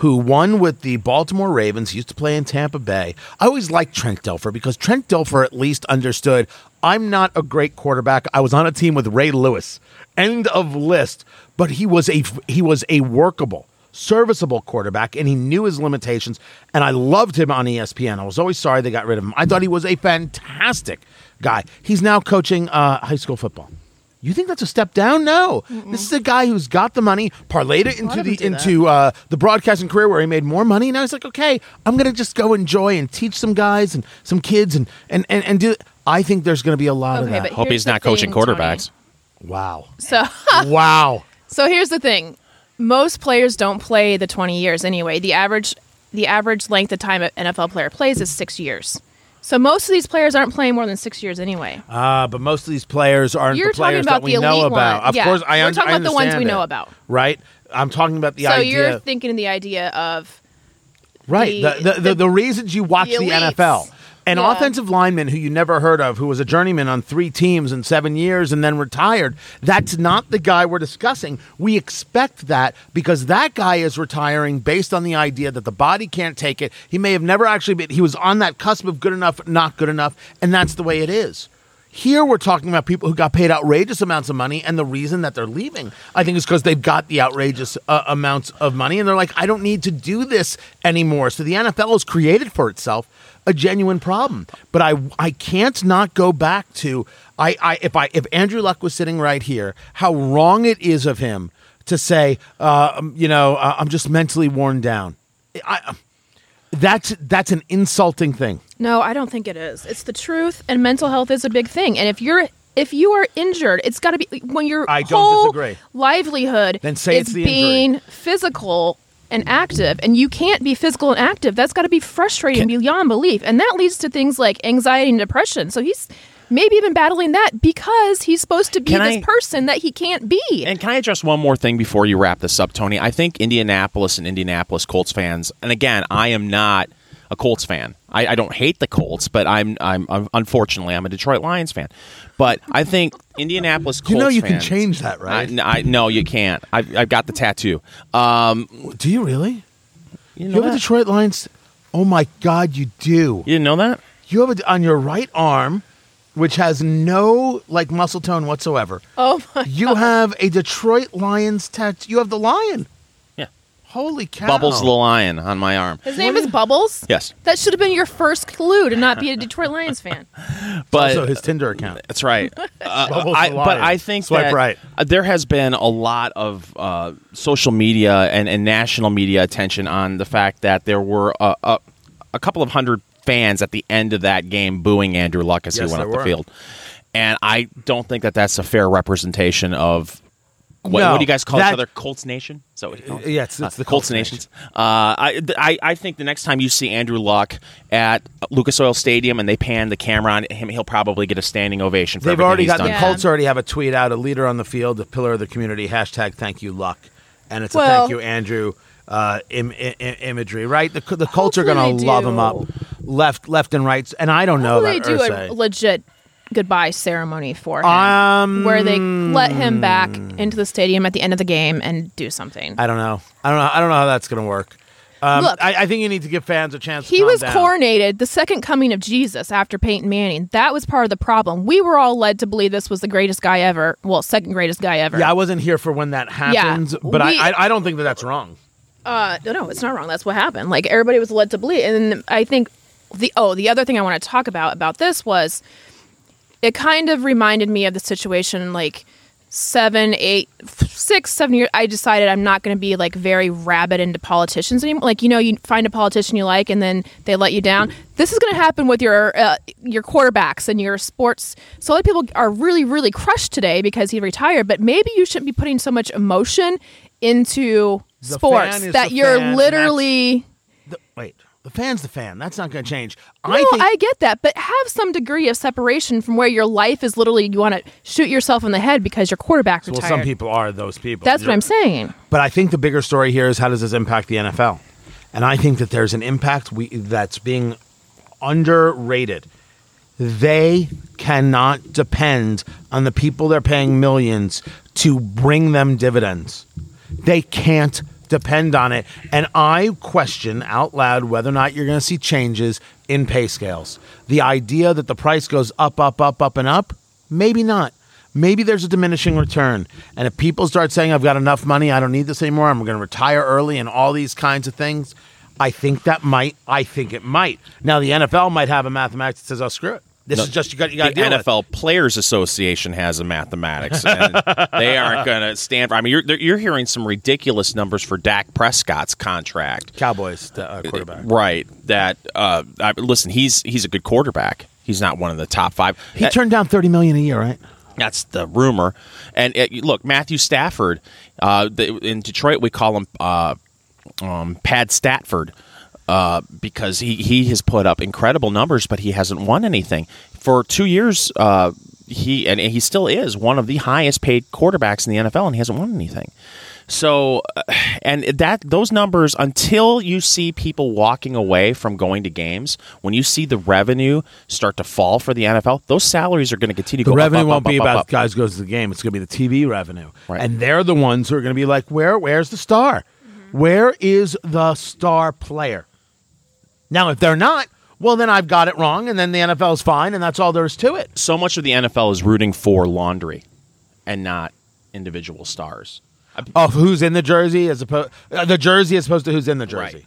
A: who won with the Baltimore Ravens, used to play in Tampa Bay. I always liked Trent Dilfer because Trent Dilfer at least understood I'm not a great quarterback. I was on a team with Ray Lewis. End of list. But he was a he was a workable, serviceable quarterback and he knew his limitations and I loved him on ESPN. I was always sorry they got rid of him. I thought he was a fantastic guy. He's now coaching uh, high school football. You think that's a step down? No. This is a guy who's got the money, parlayed it into the
B: them do that.
A: into uh, the broadcasting career where he made more money. Now he's like, okay, I'm gonna just go enjoy and teach some guys and some kids and and and, and do. I think there's gonna be a lot of that.
B: but
C: Hope he's not coaching
B: thing, Tony.
A: Wow,
B: So,
A: wow.
B: so here's the thing: most players don't play the 20 years anyway. The average the average length of time an NFL player plays is six years. So most of these players aren't playing more than six years anyway.
A: Uh, but most of these players aren't
B: You're
A: the players
B: talking about
A: that we
B: the
A: know about.
B: one.
A: Of
B: Yeah,
A: course, I
B: we're
A: un-
B: talking about the ones we
A: understand
B: know
A: it,
B: about.
A: Right? I'm talking about the
B: so
A: idea.
B: So you're thinking the idea of
A: right.
B: the-
A: The, the, the,
B: the-
A: reasons you watch
B: the
A: the,
B: elites.
A: NFL. An
B: Yeah.
A: offensive lineman who you never heard of, who was a journeyman on three teams in seven years and then retired, that's not the guy we're discussing. We expect that because that guy is retiring based on the idea that the body can't take it. He may have never actually been, he was on that cusp of good enough, not good enough, and that's the way it is. Here we're talking about people who got paid outrageous amounts of money, and the reason that they're leaving, I think, is because they've got the outrageous uh, amounts of money, and they're like, I don't need to do this anymore. So the NFL has created for itself a genuine problem. But I, I can't not go back to I, I if I if Andrew Luck was sitting right here, how wrong it is of him to say, uh, um, you know, uh, I'm just mentally worn down. I, that's that's an insulting thing.
B: no, I don't think it is. It's the truth, and mental health is a big thing. And if you're if you are injured, it's got to be when your
A: I don't
B: whole
A: disagree.
B: livelihood
A: Then say it's the
B: being physical and active, and you can't be physical and active. That's got to be frustrating beyond belief, and that leads to things like anxiety and depression. So he's maybe even battling that because he's supposed to be
C: Can
B: this
C: I-
B: person that he can't be.
C: And can I address one more thing before you wrap this up, Tony? I think Indianapolis and Indianapolis Colts fans, and again, I am not a Colts fan. I, I don't hate the Colts, but I'm, I'm, I'm unfortunately I'm a Detroit Lions fan. But I think Indianapolis Colts.
A: You know you can change that, right?
C: I, no, you can't. I've, I've got the tattoo. Um,
A: Do you really?
C: you
A: You
C: know
A: have a? Detroit Lions. Oh my God, you do.
C: You didn't know that?
A: You have it on your right arm, which has no like muscle tone whatsoever.
B: oh my!
A: You have a Detroit Lions tattoo. You have the lion.
C: Yeah.
A: Holy cow!
C: Bubbles the lion on my arm.
B: His name is Bubbles.
C: Yes,
B: That should have been your first clue to not be a Detroit Lions fan.
C: but
A: also his Tinder account.
C: That's right. Uh,
A: Bubbles
C: I,
A: the
C: but
A: lion.
C: I think
A: Swipe
C: that
A: right.
C: uh, there has been a lot of uh, social media and, and national media attention on the fact that there were uh, a, a couple of hundred fans at the end of that game booing Andrew Luck as
A: Yes,
C: he went
A: there
C: up the
A: were.
C: field. And I don't think that that's a fair representation of what,
A: No,
C: what do you guys call
A: that-
C: each other? Colts Nation? Is that what you call it?
A: Yeah, it's- it's the
C: Colts,
A: Colts
C: Nations. Uh, I, I I think the next time you see Andrew Luck at Lucas Oil Stadium and they pan the camera on him, he'll probably get a standing ovation. For
A: They've already
C: he's
A: got
C: done.
A: the
B: Yeah.
A: Colts already have a tweet out: a leader on the field, a pillar of the community. Hashtag Thank you Luck, and it's a thank you Andrew uh, Im- i- i- imagery. Right? The the Colts are going to love him up, left left and right. And I don't know
B: Hopefully
A: about
B: they do
A: Irsay.
B: a legit goodbye ceremony for him,
A: Um,
B: where they let him back into the stadium at the end of the game and do something.
A: I don't know. I don't know. I don't know how that's going to work. Um,
B: Look.
A: I, I think you need to give fans a chance. to
B: He was
A: down.
B: coronated the second coming of Jesus after Peyton Manning. That was part of the problem. We were all led to believe this was the greatest guy ever. Well, second greatest guy ever.
A: Yeah, I wasn't here for when that happens, but
B: we-
A: I, I I don't think that that's wrong.
B: Uh, no, no, it's not wrong. That's what happened. Like everybody was led to believe, and I think the oh, the other thing I want to talk about about this was it kind of reminded me of the situation like seven, eight, six, seven years. I decided I'm not going to be like very rabid into politicians anymore. Like you know, you find a politician you like, and then they let you down. This is going to happen with your uh, your quarterbacks and your sports. So a lot of people are really, really crushed today because he retired. But maybe you shouldn't be putting so much emotion into
A: The
B: sports that you're
A: fan,
B: literally.
A: The, wait, the fan's the fan. That's not going to change.
B: No,
A: I think
B: I get that, but have some degree of separation from where your life is literally you want to shoot yourself in the head because your quarterback retired.
A: well, some people are those people.
B: That's what I'm saying.
A: But I think the bigger story here is how does this impact the NFL? And I think that there's an impact we, that's being underrated. They cannot depend on the people they're paying millions to bring them dividends. They can't depend on it. And I question out loud whether or not you're going to see changes in pay scales. The idea that the price goes up, up, up, up, and up, maybe not. Maybe there's a diminishing return. And if people start saying, I've got enough money, I don't need this anymore, I'm going to retire early, and all these kinds of things, I think that might, I think it might. Now, the NFL might have a mathematics that says, oh, screw it. This is just, you got, you got
C: the
A: deal with.
C: NFL Players Association has a mathematics, and they aren't going to stand. For, I mean, you're you're hearing some ridiculous numbers for Dak Prescott's contract,
A: Cowboys uh, quarterback.
C: right? That uh, I, listen, he's he's a good quarterback. He's not one of the top five.
A: He
C: That-
A: turned down thirty million a year, right?
C: that's the rumor. And uh, look, Matthew Stafford uh, the, in Detroit, we call him uh, um, Pad Statford. Uh, because he, he has put up incredible numbers, but he hasn't won anything for two years. Uh, he and he still is one of the highest paid quarterbacks in the NFL, and he hasn't won anything. So, uh, and that those numbers until you see people walking away from going to games, when you see the revenue start to fall for the NFL, those salaries are going to continue.
A: The
C: go
A: revenue
C: up, up,
A: won't
C: up,
A: be
C: up,
A: about
C: up.
A: guys goes to the game. It's going to be the TV revenue,
C: Right.
A: and they're the ones who are going to be like, "Where? Where's the star? Where is the star player?" Now, if they're not, well, then I've got it wrong, and then the NFL is fine, and that's all there is to it.
C: So much of the NFL is rooting for laundry, and not individual stars.
A: Oh, who's in the jersey as opposed uh, the jersey as opposed to who's in the jersey?
C: Right.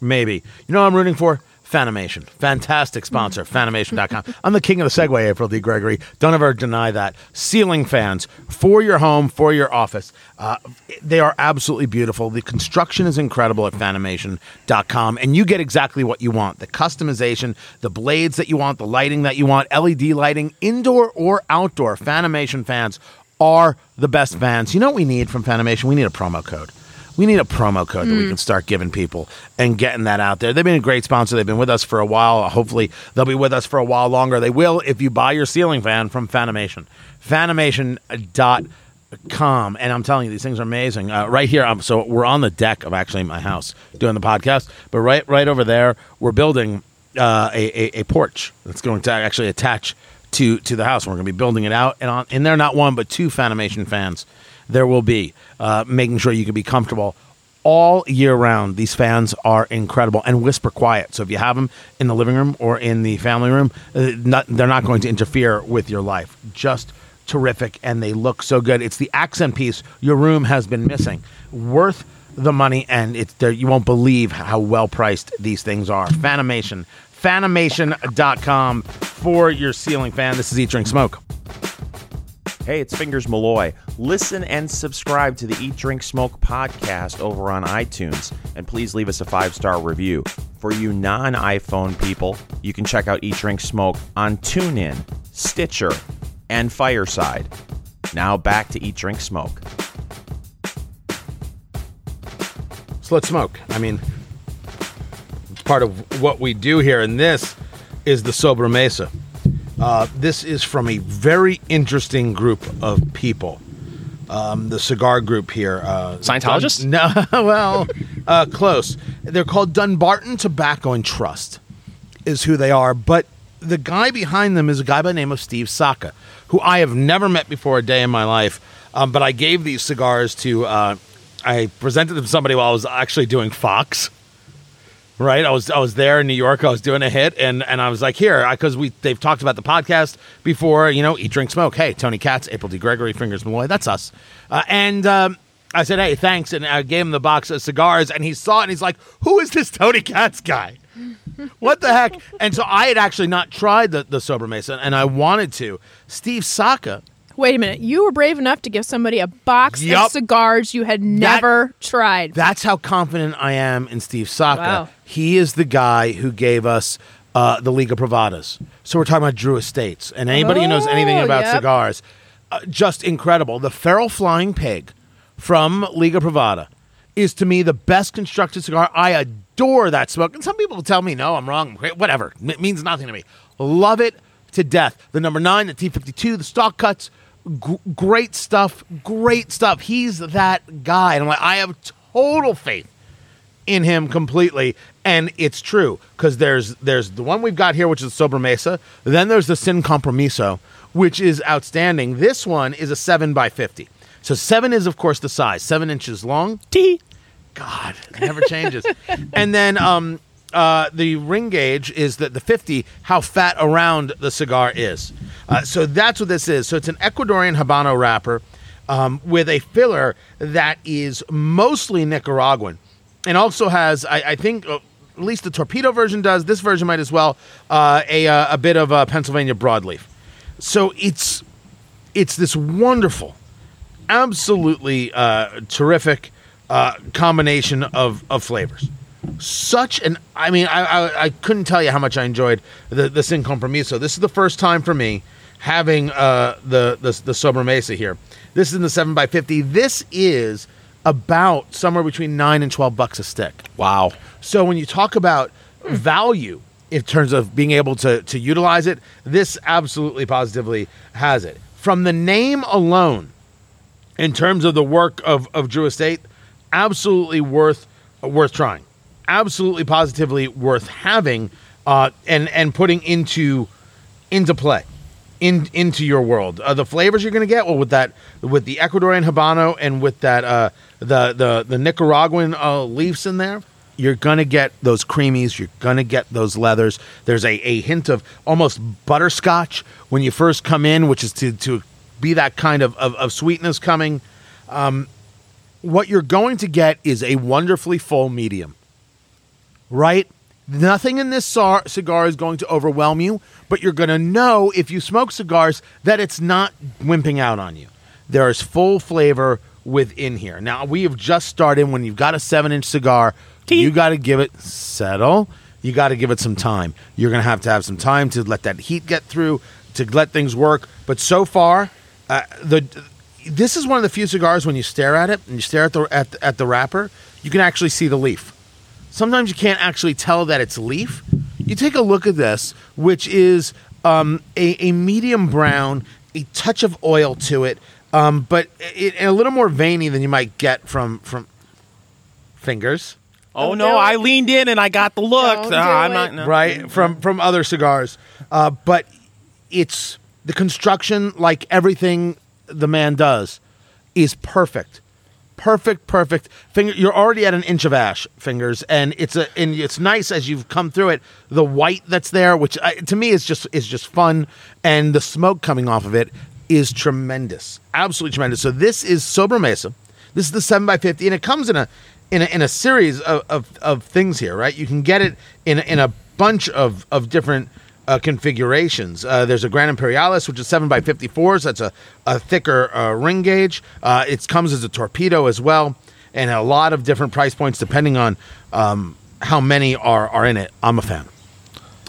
A: Maybe. You know what I'm rooting for? Fanimation. Fantastic sponsor, Fanimation.com. I'm the king of the Segway, April D. Gregory. Don't ever deny that. Ceiling fans for your home, for your office. Uh, they are absolutely beautiful. The construction is incredible at Fanimation.com, and you get exactly what you want the customization, the blades that you want, the lighting that you want, LED lighting, indoor or outdoor. Fanimation fans are the best fans. You know what we need from Fanimation? We need a promo code. We need a promo code that we can start giving people and getting that out there. They've been a great sponsor. They've been with us for a while. Hopefully, they'll be with us for a while longer. They will if you buy your ceiling fan from Fanimation. Fanimation.com. And I'm telling you, these things are amazing. Uh, right here, um, so we're on the deck of actually my house doing the podcast, but right, right over there, we're building uh, a, a, a porch that's going to actually attach to to the house. We're going to be building it out, and on in there, not one but two Fanimation fans. There will be uh, making sure you can be comfortable all year round. These fans are incredible and whisper quiet. So if you have them in the living room or in the family room, uh, not, they're not going to interfere with your life. Just terrific, and they look so good. It's the accent piece your room has been missing. Worth the money, and it's there. You won't believe how well priced these things are. Fanimation, fanimation.com for your ceiling fan. This is Eat Drink Smoke.
C: Hey, it's Fingers Malloy. Listen and subscribe to the Eat, Drink, Smoke podcast over on iTunes. And please leave us a five star review. For you non iPhone people, you can check out Eat, Drink, Smoke on TuneIn, Stitcher, and Fireside. Now back to Eat, Drink, Smoke.
A: So let's smoke. I mean, it's part of what we do here, and this is the Sobremesa. Uh, this is from a very interesting group of people. Um, the cigar group here. Uh,
C: Scientologists?
A: Dun- no, well, uh, close. They're called Dunbarton Tobacco and Trust, is who they are. But the guy behind them is a guy by the name of Steve Saka, who I have never met before a day in my life. Um, but I gave these cigars to, uh, I presented them to somebody while I was actually doing Fox. Right, I was I was there in New York. I was doing a hit, and and I was like, here, because we they've talked about the podcast before. You know, eat, drink, smoke. Hey, Tony Katz, April D. Gregory, Fingers Malloy. That's us. Uh, and um, I said, hey, thanks, and I gave him the box of cigars, and he saw it, and he's like, who is this Tony Katz guy? what the heck? And so I had actually not tried the the Sobremesa, and I wanted to. Steve Saka
B: Wait a minute. You were brave enough to give somebody a box
A: Yup.
B: of cigars you had never tried.
A: That's how confident I am in Steve Saka.
B: Wow.
A: He is the guy who gave us uh, the Liga Privadas. So we're talking about Drew Estates. And anybody who knows anything
B: Oh,
A: about
B: yep.
A: cigars, uh, just incredible. The Feral Flying Pig from Liga Privada is to me the best constructed cigar. I adore that smoke. And some people will tell me, no, I'm wrong. Whatever. It means nothing to me. Love it to death. The number nine, the T52, the stock cuts, g- great stuff. Great stuff. He's that guy. And I'm like, I have total faith in him completely and it's true because there's there's the one we've got here which is Sobremesa then there's the Sin Compromiso which is outstanding this one is a 7 by 50 so 7 is of course the size 7 inches long
C: T.
A: God, it never changes. and then um, uh, the ring gauge is that the 50, how fat around the cigar is. Uh, so that's what this is. So it's an Ecuadorian Habano wrapper um, with a filler that is mostly Nicaraguan and also has, I, I think, uh, at least the torpedo version does, this version might as well, uh, a, uh, a bit of Pennsylvania broadleaf. So it's it's this wonderful absolutely uh, terrific combination of, of flavors. Such an, I mean, I, I, I couldn't tell you how much I enjoyed the, the Sin Compromiso. This is the first time for me having uh, the, the, the Sobremesa here. This is in the 7x50. This is about somewhere between nine and twelve bucks a stick.
C: Wow.
A: So when you talk about value in terms of being able to to utilize it, this absolutely positively has it. From the name alone, in terms of the work of, of Drew Estate, absolutely worth worth trying. Absolutely positively worth having uh, and and putting into into play in into your world. Uh, the flavors you're going to get well with that with the Ecuadorian habano and with that uh, the the the Nicaraguan uh, leaves in there. You're gonna get those creamies. You're gonna get those leathers. There's a, a hint of almost butterscotch when you first come in, which is to to be that kind of, of, of sweetness coming. Um, what you're going to get is a wonderfully full medium right? Nothing in this cigar, is going to overwhelm you, but you're going to know if you smoke cigars that it's not wimping out on you. There is full flavor within here. Now, we have just started when you've got a seven inch cigar, you got to give it settle. You got to give it some time. You're going to have to have some time to let that heat get through, to let things work. But so far, uh, the this is one of the few cigars when you stare at it and you stare at the at, the- at the wrapper, you can actually see the leaf sometimes you can't actually tell that it's leaf. You take a look at this, which is um, a, a medium brown, a touch of oil to it, um, but it, a little more veiny than you might get from from fingers,
C: Oh
B: Don't
C: no, I leaned in and I got the look.
B: Don't
C: Ah,
B: do
C: I'm
B: it.
C: not no.
A: right? From from other cigars, uh, but it's the construction, like everything the man does, is perfect. Perfect, perfect. Finger, you're already at an inch of ash fingers, and it's a and it's nice as you've come through it. The white that's there, which I, to me is just is just fun, and the smoke coming off of it is tremendous, absolutely tremendous. So this is Sobremesa. This is the seven x fifty, and it comes in a in a, in a series of, of, of things here, right? You can get it in in a bunch of of different uh, configurations. Uh, there's a Grand Imperialis, which is seven by fifty fours. That's a a thicker uh, ring gauge. Uh, it comes as a torpedo as well, and a lot of different price points depending on um, how many are are in it. I'm a fan.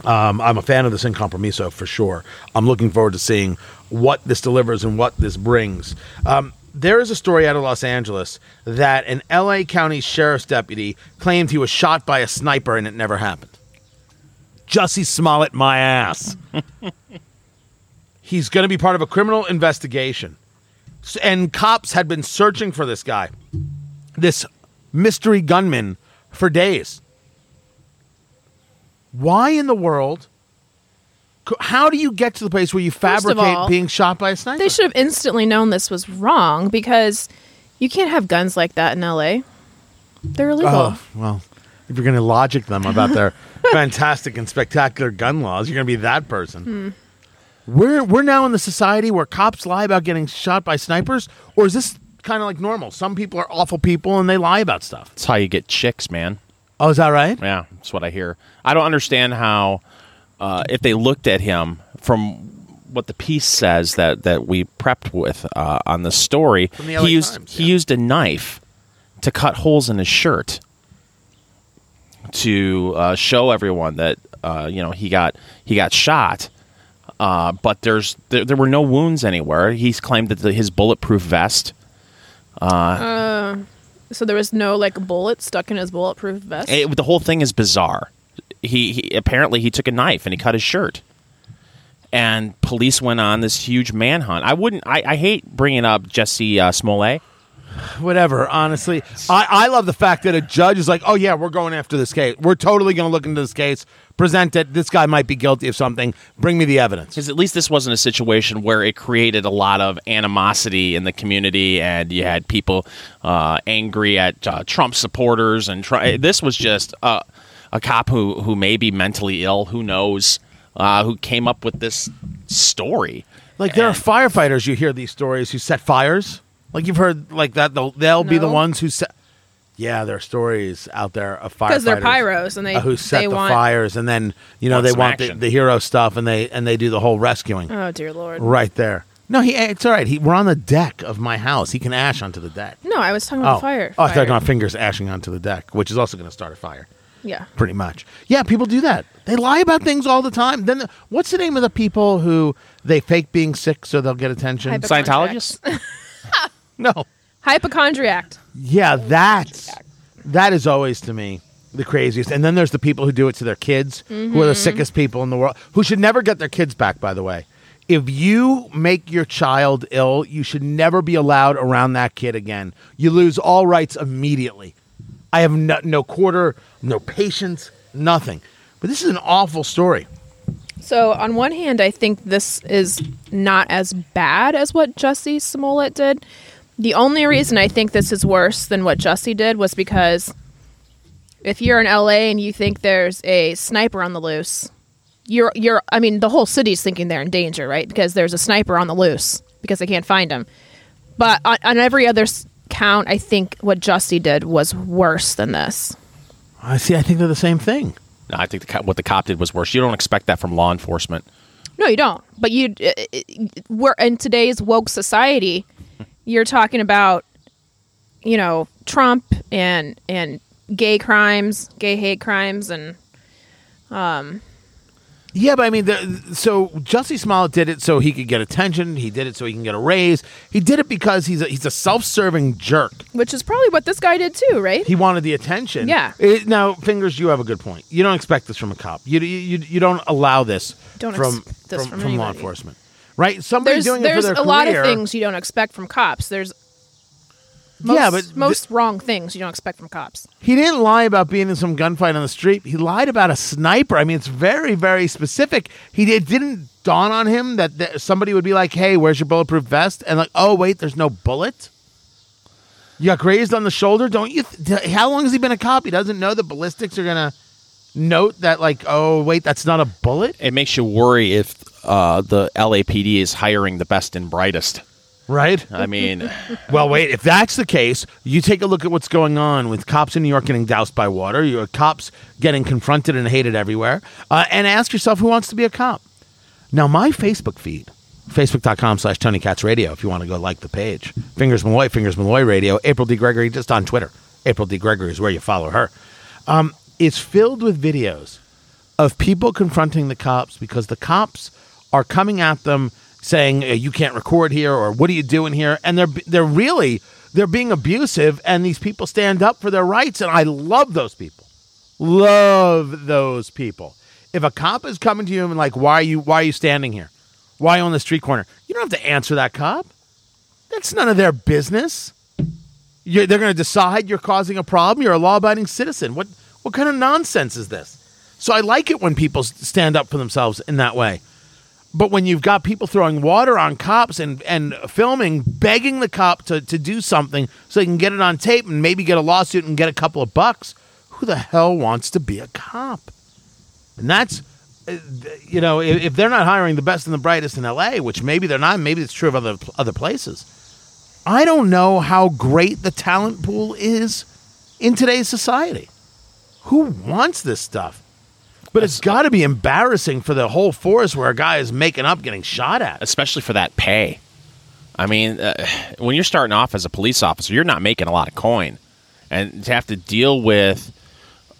A: Um, I'm a fan of the Sin Compromiso for sure. I'm looking forward to seeing what this delivers and what this brings. Um, there is a story out of Los Angeles that an LA County Sheriff's deputy claimed he was shot by a sniper and it never happened. Jussie Smollett, my ass. He's going to be part of a criminal investigation. And cops had been searching for this guy, this mystery gunman, for days why in the world how do you get to the place where you fabricate
B: all,
A: being shot by a sniper
B: They should have instantly known this was wrong because you can't have guns like that in LA. They're illegal.
A: oh well if you're going to logic them about their fantastic and spectacular gun laws you're going to be that person
B: Hmm.
A: we're we're now in the society where cops lie about getting shot by snipers or is this kind of like normal some people are awful people and they lie about stuff
C: That's how you get chicks, man.
A: oh is that right
C: Yeah, that's what I hear. I don't understand how, uh, if they looked at him from what the piece says that that we prepped with uh, on the story,
A: From the LA
C: he used
A: Times,
C: he used a knife to cut holes in his shirt to uh, show everyone that uh, you know he got he got shot. Uh, but there's there, there were no wounds anywhere. He's claimed that the, his bulletproof vest
B: So there was no like bullet stuck in his bulletproof vest.
C: It, the whole thing is bizarre. He, he apparently he took a knife and he cut his shirt, and police went on this huge manhunt. I wouldn't. I, I hate bringing up Jesse uh, Smollett.
A: Whatever honestly I, I love the fact that a judge is like oh yeah we're going after this case we're totally going to look into this case present it this guy might be guilty of something bring me the evidence
C: Because at least this wasn't a situation where it created a lot of animosity in the community, and you had people uh, angry at uh, Trump supporters. And try, this was just uh, a cop who who may be mentally ill. Who knows? Uh, who came up with this story?
A: Like there are firefighters you hear these stories who set fires. Like you've heard like that they'll, they'll be the
B: No.
A: ones who set Yeah, there are stories out there of firefighters
B: because they're pyros and they
A: uh, who set
B: they
A: the
B: want.
A: fires and then you know
C: Want
A: they
C: some
A: want the,
C: action.
A: the hero stuff and they and they do the whole rescuing
B: Oh dear lord!
A: right there. No, he it's all right. He, we're on the deck of my house. He can ash onto the deck.
B: No, I was talking about
A: Oh,
B: fire.
A: oh, I thought
B: fire.
A: my fingers ashing onto the deck, which is also going to start a fire.
B: Yeah.
A: pretty much. Yeah, people do that. They lie about things all the time. Then what's the name of the people who they fake being sick so they'll get attention?
B: Hypochondriacs.
C: Scientologists?
A: no.
B: Hypochondriac.
A: Yeah, that's that is always to me the craziest. And then there's the people who do it to their kids, who are the mm-hmm. sickest people in the world, who should never get their kids back. By the way, if you make your child ill, you should never be allowed around that kid again. You lose all rights immediately. I have no, no quarter, no patience, nothing. But this is an awful story.
B: So on one hand, I think this is not as bad as what Jussie Smollett did. The only reason I think this is worse than what Jussie did was because if you're in LA and you think there's a sniper on the loose, you're you're I mean the whole city's thinking they're in danger, right? Because there's a sniper on the loose because they can't find him. But on, on every other s- count, I think what Jussie did was worse than this.
A: I see. I think they're the same thing.
C: No, I think the, co- what the cop did was worse. You don't expect that from law enforcement.
B: No, you don't. But you, uh, uh, we're in today's woke society. You're talking about, you know, Trump and and gay crimes, gay hate crimes, and um.
A: Yeah, but I mean, the, so Jussie Smollett did it so he could get attention. He did it so he can get a raise. He did it because he's a, he's a self-serving jerk.
B: which is probably what this guy did too, right?
A: He wanted the attention.
B: Yeah.
A: It- now, fingers, you have a good point. You don't expect this from a cop. You you, you don't allow this
B: Don't
A: from
B: this
A: from,
B: from
A: from law enforcement, right? Somebody
B: There's
A: doing it for
B: there's
A: their
B: a lot of things you don't expect from cops. There's most,
A: Yeah, but th-
B: most wrong things you don't expect from cops.
A: He didn't lie about being in some gunfight on the street. He lied about a sniper. I mean, it's very, very specific. He it didn't dawn on him that, that somebody would be like, "Hey, where's your bulletproof vest?" And like, "Oh, wait, there's no bullet." You got grazed on the shoulder. Don't you? Th- how long has he been a cop? He doesn't know the ballistics are gonna note that, like, "Oh, wait, that's not a bullet."
C: It makes you worry if uh, the LAPD is hiring the best and brightest.
A: Right.
C: I mean,
A: Well, wait. If that's the case, you take a look at what's going on with cops in New York getting doused by water. your cops getting confronted and hated everywhere. Uh, and ask yourself who wants to be a cop. Now, my Facebook feed, facebook.com slash Tony Katz Radio, if you want to go like the page. Fingers Malloy, Fingers Malloy Radio. April D. Gregory, just on Twitter. April D. Gregory is where you follow her. Um, it's filled with videos of people confronting the cops because the cops are coming at them saying "Uh, you can't record here or what are you doing here? And they're they're really they're being abusive and these people stand up for their rights and I love those people. Love those people. If a cop is coming to you and like why are you why are you standing here? Why on the street corner? You don't have to answer that cop. That's none of their business. You're, they're going to decide you're causing a problem. You're a law-abiding citizen. What what kind of nonsense is this? So I like it when people stand up for themselves in that way. But when you've got people throwing water on cops and, and filming, begging the cop to, to do something so they can get it on tape and maybe get a lawsuit and get a couple of bucks, who the hell wants to be a cop? And that's, uh, you know, if, if they're not hiring the best and the brightest in LA, which maybe they're not, maybe it's true of other, other places, I don't know how great the talent pool is in today's society. Who wants this stuff? But it's got to be embarrassing for the whole force where a guy is making up getting shot at.
C: especially for that pay. I mean, uh, when you're starting off as a police officer, you're not making a lot of coin, and to have to deal with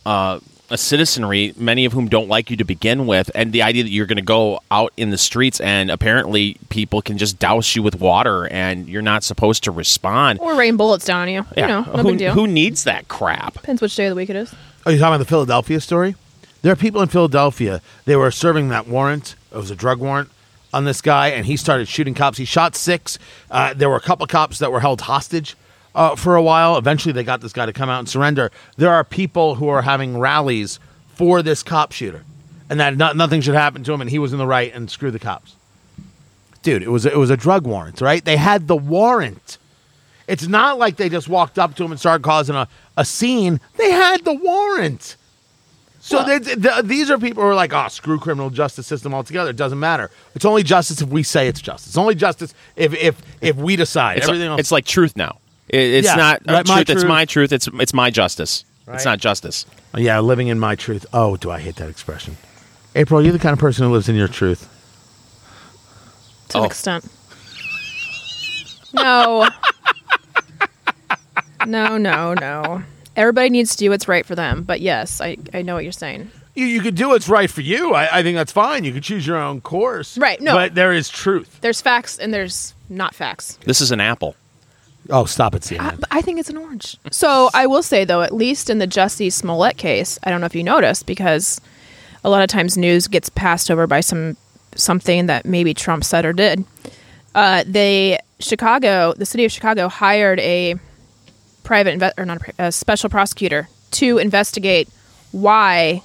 C: uh, a citizenry, many of whom don't like you to begin with, and the idea that you're going to go out in the streets and apparently people can just douse you with water and you're not supposed to respond.
B: Or rain bullets down on you. You know, no
C: who,
B: big deal.
C: who needs that crap?
B: Depends which day of the week it is.
A: Oh, you talking about the Philadelphia story? There are people in Philadelphia. They were serving that warrant. It was a drug warrant on this guy, and he started shooting cops. He shot six. Uh, there were a couple cops that were held hostage uh, for a while. Eventually, they got this guy to come out and surrender. There are people who are having rallies for this cop shooter, and that not, nothing should happen to him, and he was in the right, and screw the cops. Dude, it was it was a drug warrant, right? They had the warrant. It's not like they just walked up to him and started causing a, a scene. They had the warrant. So
B: Well-
A: they- th- these are people who are like, oh, screw criminal justice system altogether. It doesn't matter. It's only justice if we say it's justice. It's only justice if if if we decide.
C: It's,
A: Everything
C: like,
A: else.
C: it's like truth now. It, it's
A: Yeah,
C: not
A: right, my
C: truth. It's my truth. It's it's my justice.
A: Right.
C: It's not justice.
A: yeah, living in my truth. Oh, do I hate that expression? April, you're the kind of person who lives in your truth.
B: To an
C: Oh.
B: extent. No. no, no, no. Everybody needs to do what's right for them. But yes, I, I know what you're saying.
A: You, you could do what's right for you. I, I think that's fine. You could choose your own course.
B: Right, no.
A: But there is truth.
B: There's facts and there's not facts.
C: This is an apple.
A: Oh, stop it,
B: I,
A: CNN.
B: but I think it's an orange. So I will say though, at least in the Jussie Smollett case, I don't know if you noticed because a lot of times news gets passed over by some something that maybe Trump said or did. Uh, they Chicago, the city of Chicago, hired a private inve- or not a, a special prosecutor to investigate why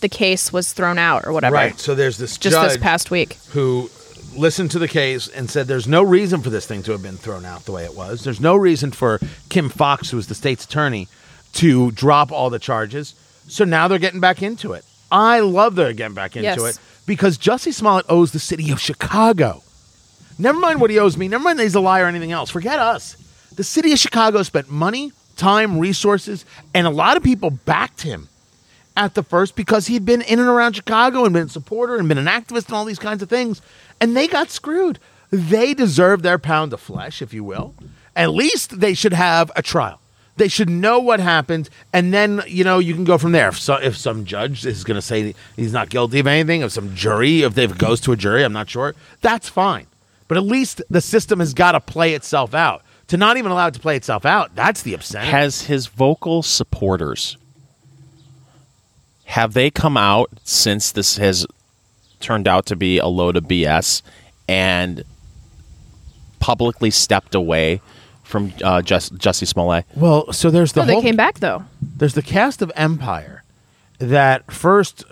B: the case was thrown out or whatever.
A: Right. So there's this
B: Just
A: judge
B: this past week.
A: who listened to the case and said there's no reason for this thing to have been thrown out the way it was. There's no reason for Kim Foxx, who was the state's attorney, to drop all the charges. So now they're getting back into it. I love they're getting back into
B: Yes.
A: it because Jussie Smollett owes the city of Chicago. Never mind what he owes me. Never mind that he's a liar or anything else. Forget us. The city of Chicago spent money, time, resources, and a lot of people backed him at the first because he'd been in and around Chicago and been a supporter and been an activist and all these kinds of things. And they got screwed. They deserve their pound of flesh, if you will. At least they should have a trial. They should know what happened, and then you know you can go from there. If, so, if some judge is going to say he's not guilty of anything, if some jury, if it goes to a jury, I'm not sure. That's fine, but at least the system has got to play itself out. To not even allow it to play itself out, that's the obscenity.
C: Has his vocal supporters have they come out since this has turned out to be a load of BS and publicly stepped away from uh, Just, Jussie Smollett?
A: well, so there's the
B: Oh, they came back though.
A: there's the cast of Empire that first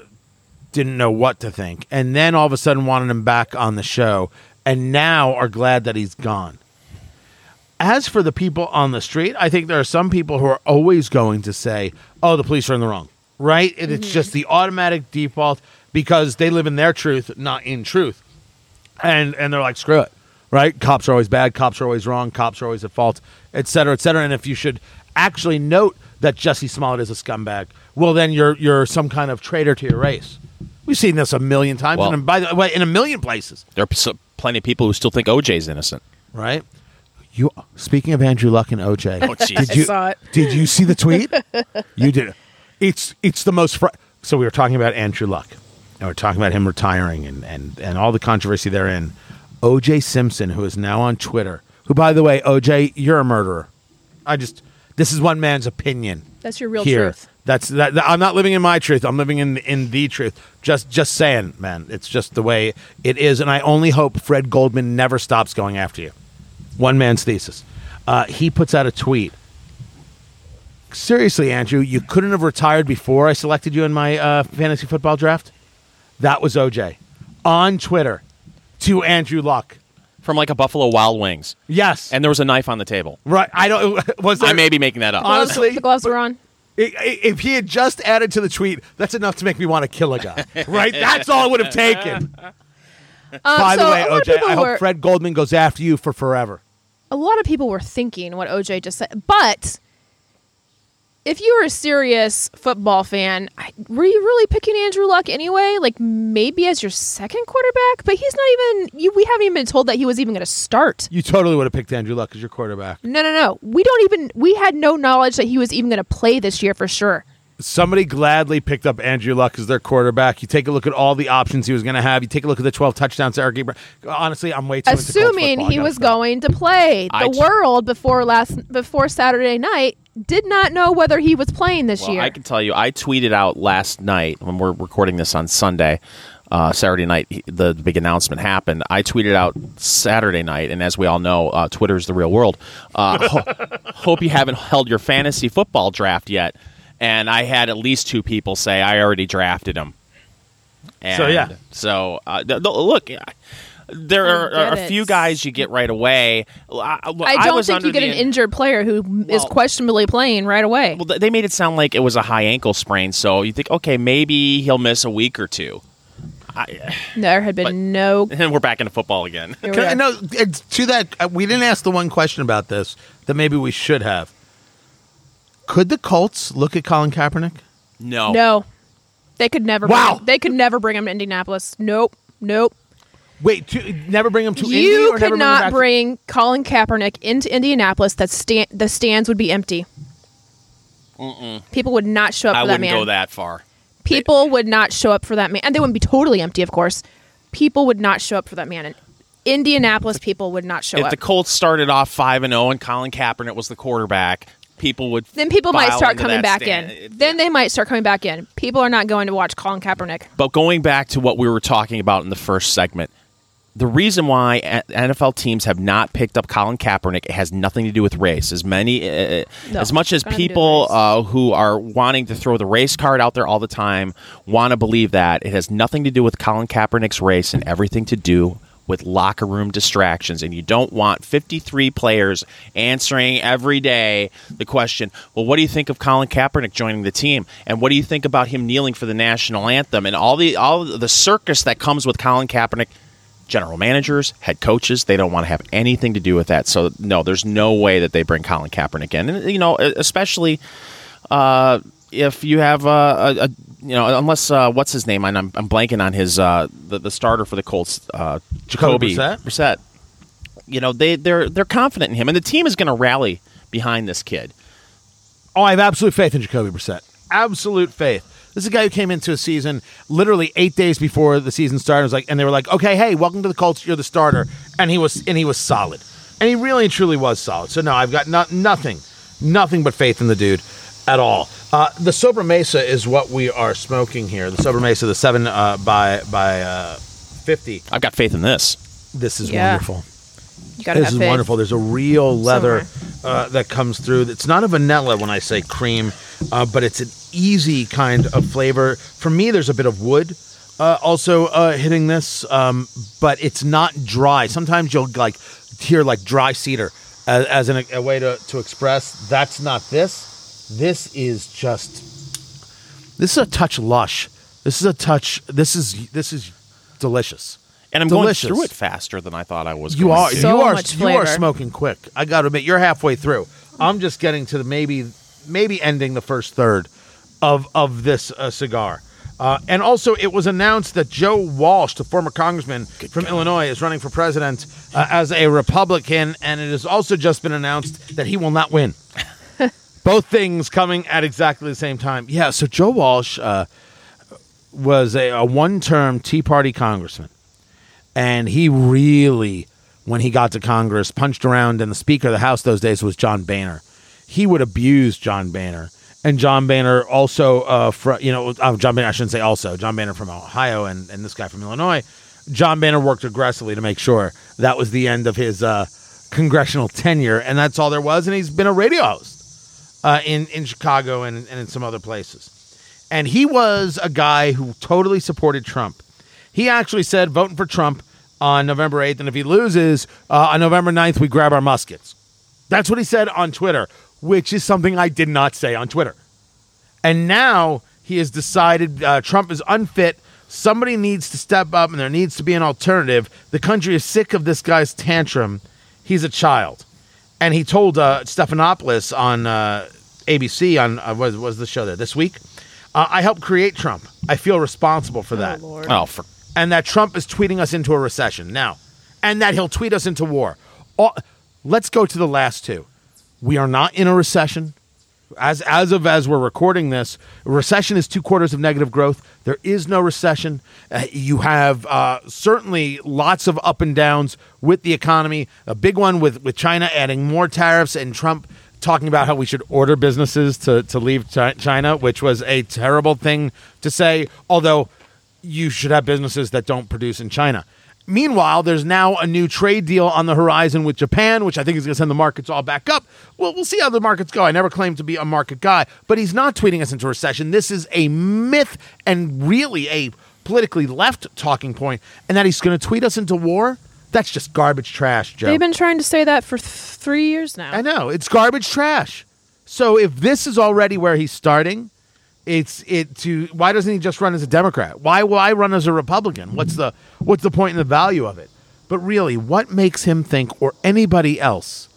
A: didn't know what to think, and then all of a sudden wanted him back on the show, and now are glad that he's gone. As for the people on the street, I think there are some people who are always going to say, "Oh, the police are in the wrong," right? And It's just mm-hmm. the automatic default because they live in their truth, not in truth. And and they're like screw it right? Cops are always bad cops are always wrong cops are always at fault et cetera et cetera. And if you should actually note that jesse smollett is a scumbag well then you're you're some kind of traitor to your race. We've seen this a million times.
C: Well-
A: and by the way in a million places.
C: There are so- plenty of people who still think OJ's innocent.
A: right you speaking of andrew luck and oj
C: Oh,
A: did you
B: saw it.
A: did you see the tweet you did it's it's the most fr- so we were talking about andrew luck and we're talking about him retiring and, and, and all the controversy therein. OJ Simpson, who is now on Twitter, who, by the way, OJ, you're a murderer. I just, this is one man's opinion.
B: That's your real
A: here.
B: truth.
A: That's that, that- I'm not living in my truth. I'm living in in the truth. Just just saying, man. It's just the way it is, and I only hope Fred Goldman never stops going after you. One man's thesis. Uh, he puts out a tweet. Seriously, Andrew, you couldn't have retired before I selected you in my uh, fantasy football draft. That was OJ on Twitter to Andrew Luck.
C: From like a Buffalo Wild Wings.
A: Yes,
C: And there was a knife on the table.
A: right. I don't. Was there,
C: I may be making that up.
A: Honestly,
B: the gloves were on.
A: I- I- If he had just added to the tweet, that's enough to make me want to kill a guy, right? That's all it would have taken.
B: Um,
A: By
B: so
A: the way,
B: a lot of
A: OJ,
B: people
A: I
B: were-
A: hope Fred Goldman goes after you for forever.
B: A lot of people were thinking what OJ just said. But if you were a serious football fan, I- were you really picking Andrew Luck anyway? Like maybe as your second quarterback, but he's not even. You, we haven't even been told that he was even going to start.
A: You totally would have picked Andrew Luck as your quarterback.
B: No, no, no. We don't even. We had no knowledge that he was even going to play this year for sure.
A: Somebody gladly picked up Andrew Luck as their quarterback. You take a look at all the options he was going to have. You take a look at the 12 touchdowns to Eric Ebron. Honestly, I'm way too into Colts
B: Assuming he
A: gotta
B: was
A: stop.
B: going to play, the
C: I t-
B: world before last before Saturday night did not know whether he was playing this
C: Well,
B: year.
C: I can tell you, I tweeted out last night when we're recording this on Sunday, uh, Saturday night. The big announcement happened. I tweeted out Saturday night, and as we all know, uh, Twitter's the real world. Uh, ho- hope you haven't held your fantasy football draft yet. And I had at least two people say I already drafted him. And
A: So, yeah.
C: So uh, th- th- look. There are, are a few guys you get right away. I,
B: I don't
C: was
B: think you get
C: the
B: an injured player who is
C: Well-
B: questionably playing right away.
C: Well, they made it sound like it was a high ankle sprain, so you think, okay, maybe he'll miss a week or two. I,
B: there had been
C: but-
B: no.
C: and we're back into football again.
A: Can I-
B: are.
A: no, to that, uh, we didn't ask the one question about this that maybe we should have. Could the Colts look at Colin Kaepernick?
C: No,
B: No, they could never.
A: Wow.
B: Bring him, they could never bring him to Indianapolis. Nope. Nope.
A: Wait, to, never bring him to Indy
B: you
A: or never
B: could
A: bring him
B: not
A: back to-
B: bring Colin Kaepernick into Indianapolis. That stand, the stands would be empty. People would not show up
C: I
B: for that
C: wouldn't
B: man.
C: go that far.
B: People would not show up for that man, and they wouldn't be totally empty, of course. People would not show up for that man in Indianapolis people would not show
C: if
B: up.
C: If the Colts started off five and zero and Colin Kaepernick was the quarterback, people would
B: then people might start coming back
C: stand.
B: in. Then they might start coming back in. People are not going to watch Colin Kaepernick.
C: But going back to what we were talking about in the first segment, the reason why NFL teams have not picked up Colin Kaepernick it has nothing to do with race. As many, uh,
B: No,
C: as much as
B: it's got nothing to do with
C: people uh, who are wanting to throw the race card out there all the time want to believe that it has nothing to do with Colin Kaepernick's race and everything to do with locker room distractions. And you don't want 53 players answering every day the question, well, what do you think of Colin Kaepernick joining the team? And what do you think about him kneeling for the national anthem? And all the all the circus that comes with Colin Kaepernick. General managers, head coaches, they don't want to have anything to do with that. So, no, there's no way that they bring Colin Kaepernick in. And, you know, especially uh, if you have uh, a, a you know unless uh, what's his name I'm, I'm blanking on his uh, the, the starter for the Colts uh,
A: Jacoby Brissett?
C: Brissett. You know they they're they're confident in him and the team is going to rally behind this kid.
A: Oh, I have absolute faith in Jacoby Brissett. Absolute faith. This is a guy who came into a season literally eight days before the season started. Was like, and they were like, "Okay, hey, welcome to the Colts. You're the starter," and he was, and he was solid, and he really and truly was solid. So no, I've got no, nothing, nothing but faith in the dude at all. Uh, the Sobremesa is what we are smoking here. The Sobremesa, the seven uh, by by uh, fifty.
C: I've got faith in this.
A: This is
B: Yeah.
A: wonderful.
B: You got to
A: This
B: have
A: is
B: faith.
A: wonderful. There's a real leather uh, that comes through. It's not a vanilla when I say cream, uh, but it's an easy kind of flavor. For me, there's a bit of wood uh, also uh, hitting this, um, but it's not dry. Sometimes you'll like hear like dry cedar as, as an, a way to, to express. That's not this. This is just. This is a touch lush. This is a touch. This is this is delicious.
C: And I'm
A: Delicious.
C: going through it faster than I thought I was.
A: You are
C: to.
B: So
A: you are
B: much
A: you are smoking quick. I got to admit, you're halfway through. I'm just getting to the maybe maybe ending the first third of of this uh, cigar. Uh, and also, it was announced that Joe Walsh, the former congressman from Illinois, is running for president uh, as a Republican, and it has also just been announced that he will not win. Both things coming at exactly the same time. Yeah, so Joe Walsh uh, was a, a one-term Tea Party congressman and he really, when he got to Congress, punched around. And the Speaker of the House those days was John Boehner. He would abuse John Boehner, and John Boehner also, uh, you know, uh, John Boehner. I shouldn't say also. John Boehner from Ohio, and and this guy from Illinois. John Boehner worked aggressively to make sure that was the end of his uh, congressional tenure, and that's all there was. And he's been a radio host uh, in in Chicago and, and in some other places. And he was a guy who totally supported Trump. He actually said voting for Trump on November 8th, and if he loses uh, on November 9th, we grab our muskets. That's what he said on Twitter, which is something I did not say on Twitter. And now he has decided uh, Trump is unfit. Somebody needs to step up, and there needs to be an alternative. The country is sick of this guy's tantrum. He's a child. And he told uh, Stephanopoulos on uh, ABC, on uh, what was the show there this week? Uh, I helped create Trump. I feel responsible for that
B: Oh, Lord.
C: Oh, for
A: and that Trump is tweeting us into a recession now, and that he'll tweet us into war. All, let's go to the last two. We are not in a recession. As as of as we're recording this, recession is two quarters of negative growth. There is no recession. Uh, you have uh, certainly lots of up and downs with the economy. A big one with with China adding more tariffs and Trump talking about how we should order businesses to to leave China, which was a terrible thing to say. Although you should have businesses that don't produce in China. Meanwhile, there's now a new trade deal on the horizon with Japan, which I think is going to send the markets all back up. Well, we'll see how the markets go. I never claimed to be a market guy, but he's not tweeting us into recession. This is a myth and really a politically left talking point, and that he's going to tweet us into war. That's just garbage trash, Joe.
B: They've been trying to say that for th- three years now.
A: I know it's garbage trash. So if this is already where he's starting, it's it to why doesn't he just run as a Democrat? Why why run as a Republican? What's the what's the point and the value of it? But really, what makes him think or anybody else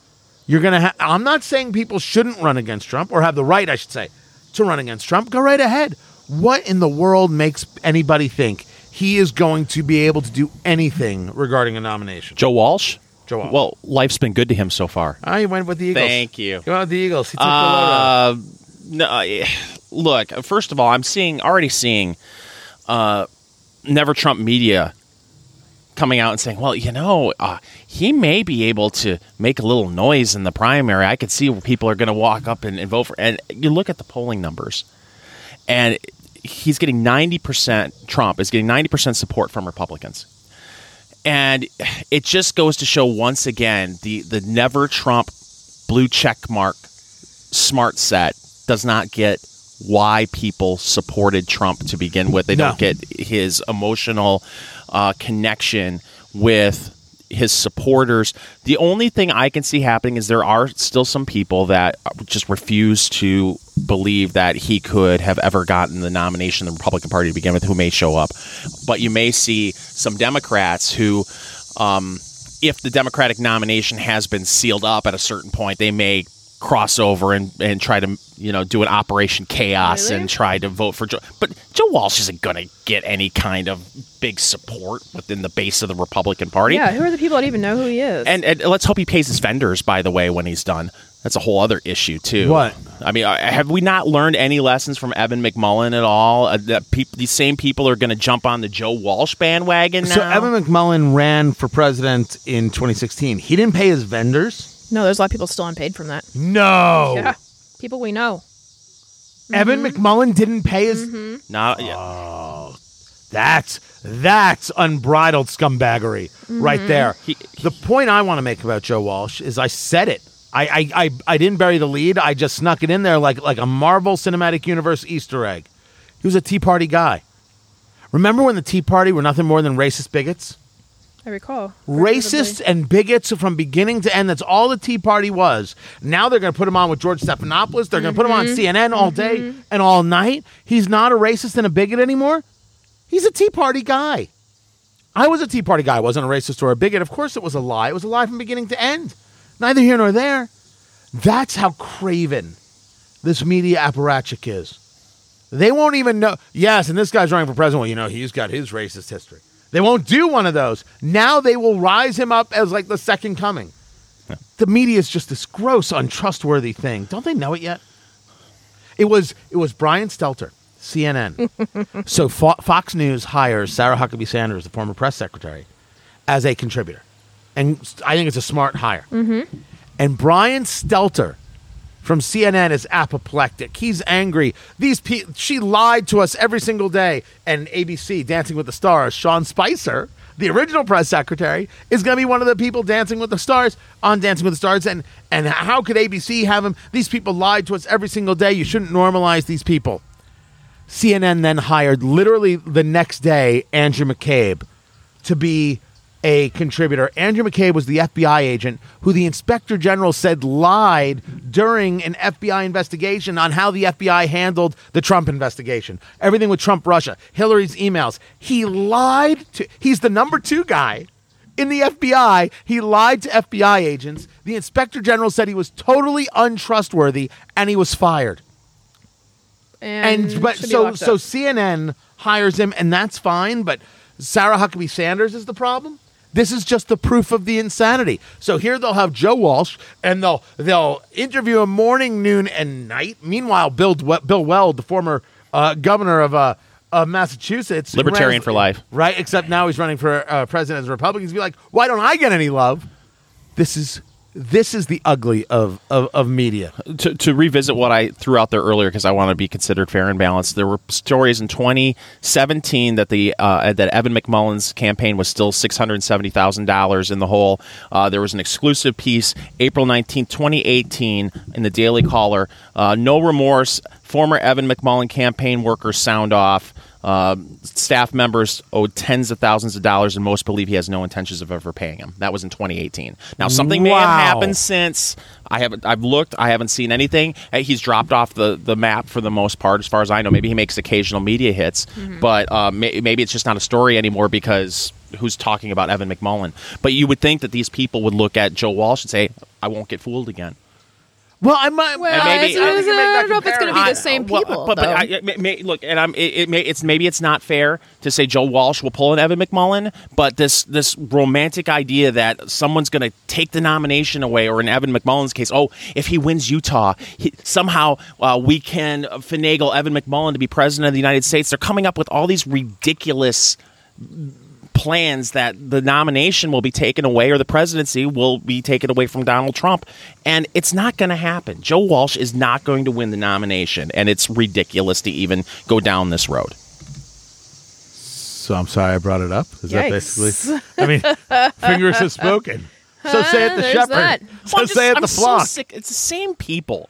A: you're gonna? Ha- I'm not saying people shouldn't run against Trump or have the right, I should say, to run against Trump. Go right ahead. What in the world makes anybody think he is going to be able to do anything regarding a nomination?
C: Joe Walsh.
A: Joe Walsh.
C: Well, life's been good to him so far.
A: Ah, he went with the Eagles.
C: Thank you.
A: He went with the Eagles. He took the load.
C: Uh, no, look. First of all, I'm seeing already seeing uh, Never Trump Media coming out and saying, "Well, you know, uh, he may be able to make a little noise in the primary. I could see where people are going to walk up and, and vote for." And you look at the polling numbers, and he's getting ninety percent. Trump is getting ninety percent support from Republicans, and it just goes to show once again the the never Trump blue check mark smart set does not get why people supported Trump to begin with. They
A: No.
C: don't get his emotional uh, connection with his supporters. The only thing I can see happening is there are still some people that just refuse to believe that he could have ever gotten the nomination in the Republican Party to begin with, who may show up. But you may see some Democrats who. Um, if the Democratic nomination has been sealed up at a certain point, they may cross over and, and try to you know do an Operation Chaos
B: Really?
C: and try to vote for Joe. But Joe Walsh isn't going to get any kind of big support within the base of the Republican Party.
B: Yeah, who are the people that even know who he is?
C: And, and let's hope he pays his vendors. By the way, when he's done, that's a whole other issue too.
A: What?
C: I mean, uh, have we not learned any lessons from Evan McMullin at all? Uh, that peop- these same people are going to jump on the Joe Walsh bandwagon now.
A: So Evan McMullin ran for president in 2016. He didn't pay his vendors.
B: no, there's a lot of people still unpaid from that.
A: No.
B: Yeah, people we know.
A: Evan mm-hmm. McMullin didn't pay his. Mm-hmm.
C: Now, oh, yeah.
A: That's that's unbridled scumbaggery right mm-hmm. there.
C: He-
A: the point I want to make about Joe Walsh is I said it. I, I, I, I didn't bury the lead. I just snuck it in there like like a Marvel Cinematic Universe Easter egg. He was a Tea Party guy. Remember when the Tea Party were nothing more than racist bigots?
B: I recall.
A: Racist and bigots from beginning to end. That's all the Tea Party was. Now they're going to put him on with George Stephanopoulos. They're going to put him on mm-hmm. CNN all day mm-hmm. and all night. He's not a racist and a bigot anymore. He's a Tea Party guy. I was a Tea Party guy. I wasn't a racist or a bigot. Of course, it was a lie. It was a lie from beginning to end. Neither here nor there. That's how craven this media apparatchik is. They won't even know. Yes, and this guy's running for president. Well, you know, he's got his racist history. They won't do one of those. Now they will rise him up as like the second coming. The media is just this gross, untrustworthy thing. Don't they know it yet? It was it was Brian Stelter, CNN. so Fo- Fox News hires Sarah Huckabee Sanders, the former press secretary, as a contributor, and I think it's a smart hire. Mm-hmm. And Brian Stelter from CNN is apoplectic. He's angry. These pe- she lied to us every single day. And ABC, Dancing with the Stars, Sean Spicer, the original press secretary, is going to be one of the people dancing with the stars on Dancing with the Stars. And and how could ABC have him? These people lied to us every single day. You shouldn't normalize these people. CNN then hired literally the next day Andrew McCabe to be a contributor. Andrew McCabe was the FBI agent who the inspector general said lied during an FBI investigation on how the FBI handled the Trump investigation. Everything with Trump Russia, Hillary's emails. He lied to he's the number 2 guy in the FBI. He lied to FBI agents. The inspector general said he was totally untrustworthy and he was fired
B: And,
A: and but so so
B: up.
A: CNN hires him, and that's fine. But Sarah Huckabee Sanders is the problem. This is just the proof of the insanity. So here they'll have Joe Walsh, and they'll they'll interview him morning, noon, and night. Meanwhile, Bill Bill Weld, the former uh, governor of uh, of Massachusetts,
C: Libertarian
A: ran-
C: for life.
A: right? Except now he's running for uh, president as a Republican. He's be like, why don't I get any love? This is this is the ugly of of, of media.
C: to, to revisit what I threw out there earlier because I want to be considered fair and balanced. There were stories in 2017 that the uh, that Evan McMullin's campaign was still six hundred seventy thousand dollars in the hole. Uh, there was an exclusive piece April 19, 2018, in the Daily Caller. Uh, no remorse. Former Evan McMullin campaign workers sound off. Uh, staff members owed tens of thousands of dollars, and most believe he has no intentions of ever paying him. That was in 2018. Now, something may have happened since. I haven't. I've looked. I haven't seen anything. Uh, He's dropped off the, the map for the most part, as far as I know. Maybe he makes occasional media hits, but uh, may, maybe it's just not a story anymore because who's talking about Evan McMullin? But you would think that these people would look at Joe Walsh and say, "I won't get fooled again."
A: Well, I might.
B: Well,
C: maybe-
B: it's-
C: I
B: it's-
A: think you
B: I don't know if it's going to be the
C: I-
B: same
C: well,
B: people.
C: But, but
B: though.
C: I, may, may- look, and I'm. It, it may. It's maybe it's not fair to say Joe Walsh will pull an Evan McMullin, but this this romantic idea that someone's going to take the nomination away, or in Evan McMullin's case, oh, if he wins Utah, he, somehow uh, we can finagle Evan McMullin to be president of the United States. They're coming up with all these ridiculous plans that the nomination will be taken away or the presidency will be taken away from Donald Trump. And it's not going to happen. Joe Walsh is not going to win the nomination. And it's ridiculous to even go down this road.
A: So I'm sorry I brought it up. Is that basically? I mean, fingers have spoken. So say it the
B: There's
A: shepherd.
B: that.
A: So
C: Well, I'm just-
A: say it
C: I'm
A: the
C: so
A: flock.
C: sick. It's the same people.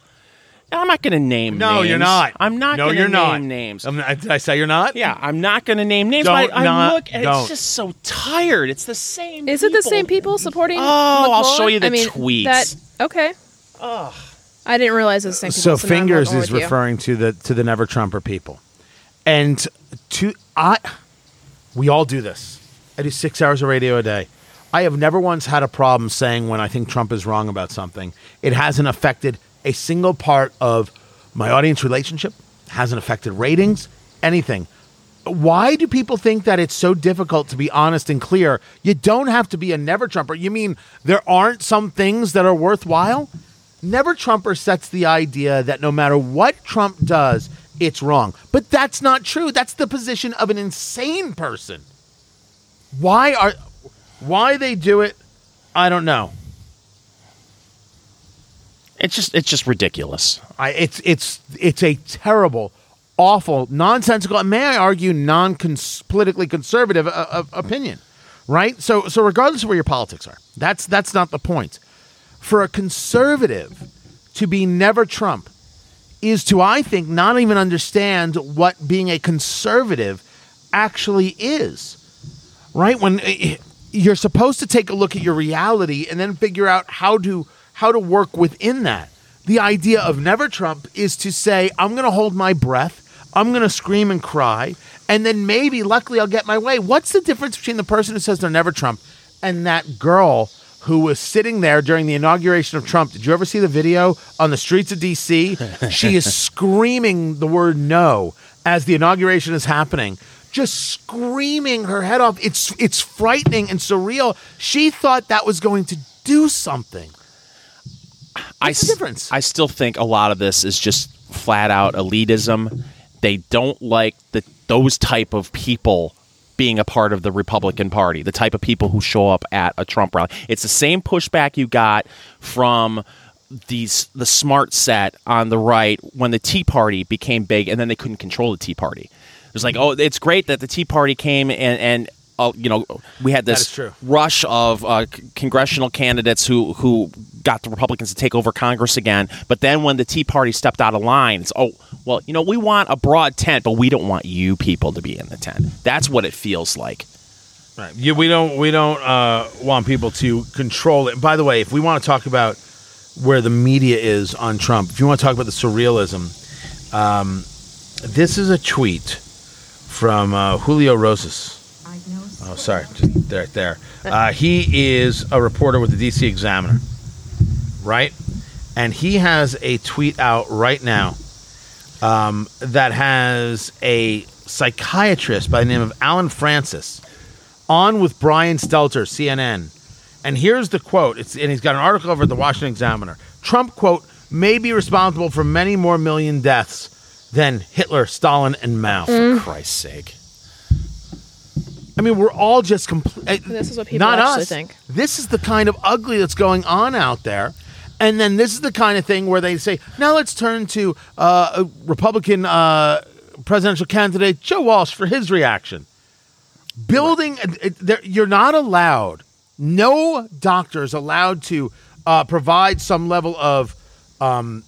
C: And I'm not going to name
A: no,
C: names.
A: you're not.
C: I'm not
A: No,
C: going
A: you're
C: to
A: not.
C: name names.
A: Um, I'm not- did I say you're not?
C: yeah, I'm not going to name names.
A: Don't
C: but I, I
A: not-
C: look and
A: don't.
C: it's just so tired. It's the same.
B: Is it the same people supporting?
C: Oh, I'll
B: McMullin?
C: show you the
B: I mean,
C: tweets.
B: That, okay. I didn't realize it was the same
A: So
B: people. now I'm
A: fingers
B: going
A: is
B: with you.
A: referring to the to the never Trumper people, and to I, we all do this. I do six hours of radio a day. I have never once had a problem saying when I think Trump is wrong about something. It hasn't affected a single part of my audience relationship. Hasn't affected ratings, anything. Why do people think that it's so difficult to be honest and clear? You don't have to be a never Trumper. You mean there aren't some things that are worthwhile? Never Trumper sets the idea that no matter what Trump does, it's wrong. But that's not true. That's the position of an insane person. Why are why they do it? I don't know.
C: It's just it's just ridiculous.
A: I, it's it's it's a terrible, awful, nonsensical, and may I argue, non politically conservative uh, uh, opinion, right? So so regardless of where your politics are, that's that's not the point. For a conservative to be never Trump is to I think not even understand what being a conservative actually is, right? When uh, you're supposed to take a look at your reality and then figure out how to how to work within that. The idea of never Trump is to say, I'm going to hold my breath, I'm going to scream and cry, and then maybe, luckily, I'll get my way. What's the difference between the person who says they're never Trump and that girl who was sitting there during the inauguration of Trump? Did you ever see the video on the streets of D.C.? she is screaming the word no as the inauguration is happening just screaming her head off. It's it's frightening and surreal. She thought that was going to do something.
C: I
A: the difference?
C: I still think a lot of this is just flat out elitism. They don't like the those type of people being a part of the Republican Party, the type of people who show up at a Trump rally. It's the same pushback you got from these the smart set on the right when the Tea Party became big and then they couldn't control the Tea Party. It was like, oh, it's great that the Tea Party came and and uh, you know we had this rush of uh, c- congressional candidates who who got the Republicans to take over Congress again. But then when the Tea Party stepped out of line, it's oh well, you know we want a broad tent, but we don't want you people to be in the tent. That's what it feels like.
A: Right. Yeah, we don't we don't uh, want people to control it. By the way, if we want to talk about where the media is on Trump, if you want to talk about the surrealism, um, this is a tweet from uh, Julio Rosas. Oh, sorry, just there, there. Uh, he is a reporter with the DC Examiner, right? And he has a tweet out right now um, that has a psychiatrist by the name of Allen Frances on with Brian Stelter, CNN. And here's the quote. It's, and he's got an article over at the Washington Examiner. Trump, quote, may be responsible for many more million deaths than Hitler, Stalin, and Mao.
B: Mm.
C: For Christ's sake.
A: I mean, we're all just complete.
B: This is what people
A: not
B: actually
A: us.
B: think.
A: This is the kind of ugly that's going on out there. And then this is the kind of thing where they say, now let's turn to uh, Republican uh, presidential candidate Joe Walsh for his reaction. Building, it- you're not allowed, no doctor is allowed to uh, provide some level of um,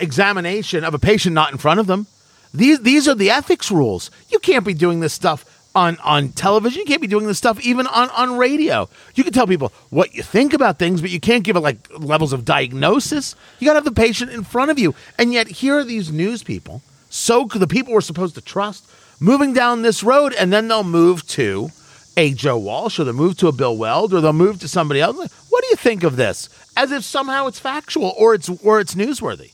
A: examination of a patient not in front of them. These these are the ethics rules. You can't be doing this stuff on on television. You can't be doing this stuff even on on radio. You can tell people what you think about things, but you can't give it like levels of diagnosis. You got to have the patient in front of you. And yet here are these news people, so the people we're supposed to trust, moving down this road, and then they'll move to a Joe Walsh, or they'll move to a Bill Weld, or they'll move to somebody else. What do you think of this? As if somehow it's factual or it's or it's newsworthy.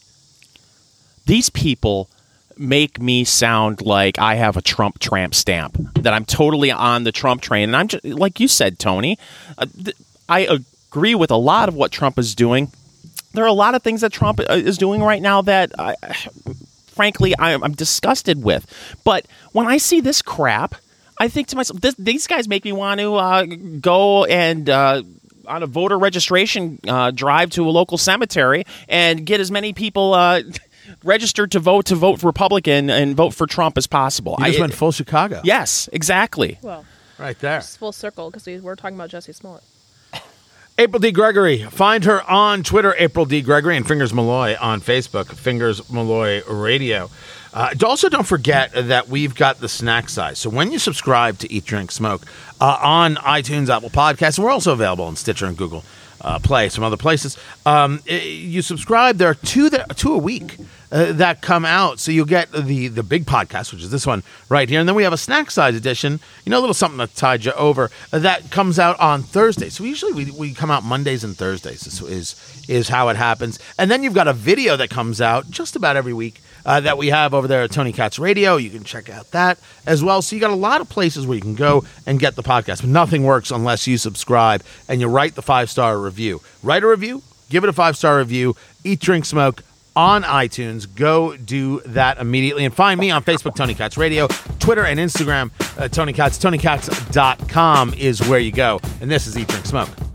C: These people make me sound like I have a Trump tramp stamp, that I'm totally on the Trump train. And I'm just, like you said, Tony, uh, th- I agree with a lot of what Trump is doing. There are a lot of things that Trump uh, is doing right now that, I, frankly, I'm, I'm disgusted with. But when I see this crap, I think to myself, this, these guys make me want to uh, go and. Uh, on a voter registration uh, drive to a local cemetery and get as many people uh, registered to vote to vote Republican and vote for Trump as possible.
A: You just
C: I-
A: went full Chicago.
C: yes, exactly.
B: Well,
A: Right there.
B: it's full circle because we were talking about Jussie Smollett.
A: April D. Gregory. Find her on Twitter, April D. Gregory, and Fingers Malloy on Facebook, Fingers Malloy Radio. Uh, also, don't forget that we've got the snack size. So when you subscribe to Eat, Drink, Smoke uh, on iTunes, Apple Podcasts, and we're also available on Stitcher and Google uh, Play, some other places. Um, you subscribe. There are two that two a week uh, that come out, so you'll get the the big podcast, which is this one right here, and then we have a snack size edition. You know, a little something that tied you over uh, that comes out on Thursday. So usually we, we come out Mondays and Thursdays. Is, is is how it happens, and then you've got a video that comes out just about every week. Uh, that we have over there at Tony Katz Radio. You can check out that as well. So you got a lot of places where you can go and get the podcast. But nothing works unless you subscribe and you write the five star review. Write a review, give it a five star review. Eat, drink, smoke on iTunes. Go do that immediately. And find me on Facebook, Tony Katz Radio, Twitter and Instagram, uh, Tony Katz. TonyKatz.com is where you go. And this is Eat, Drink, Smoke.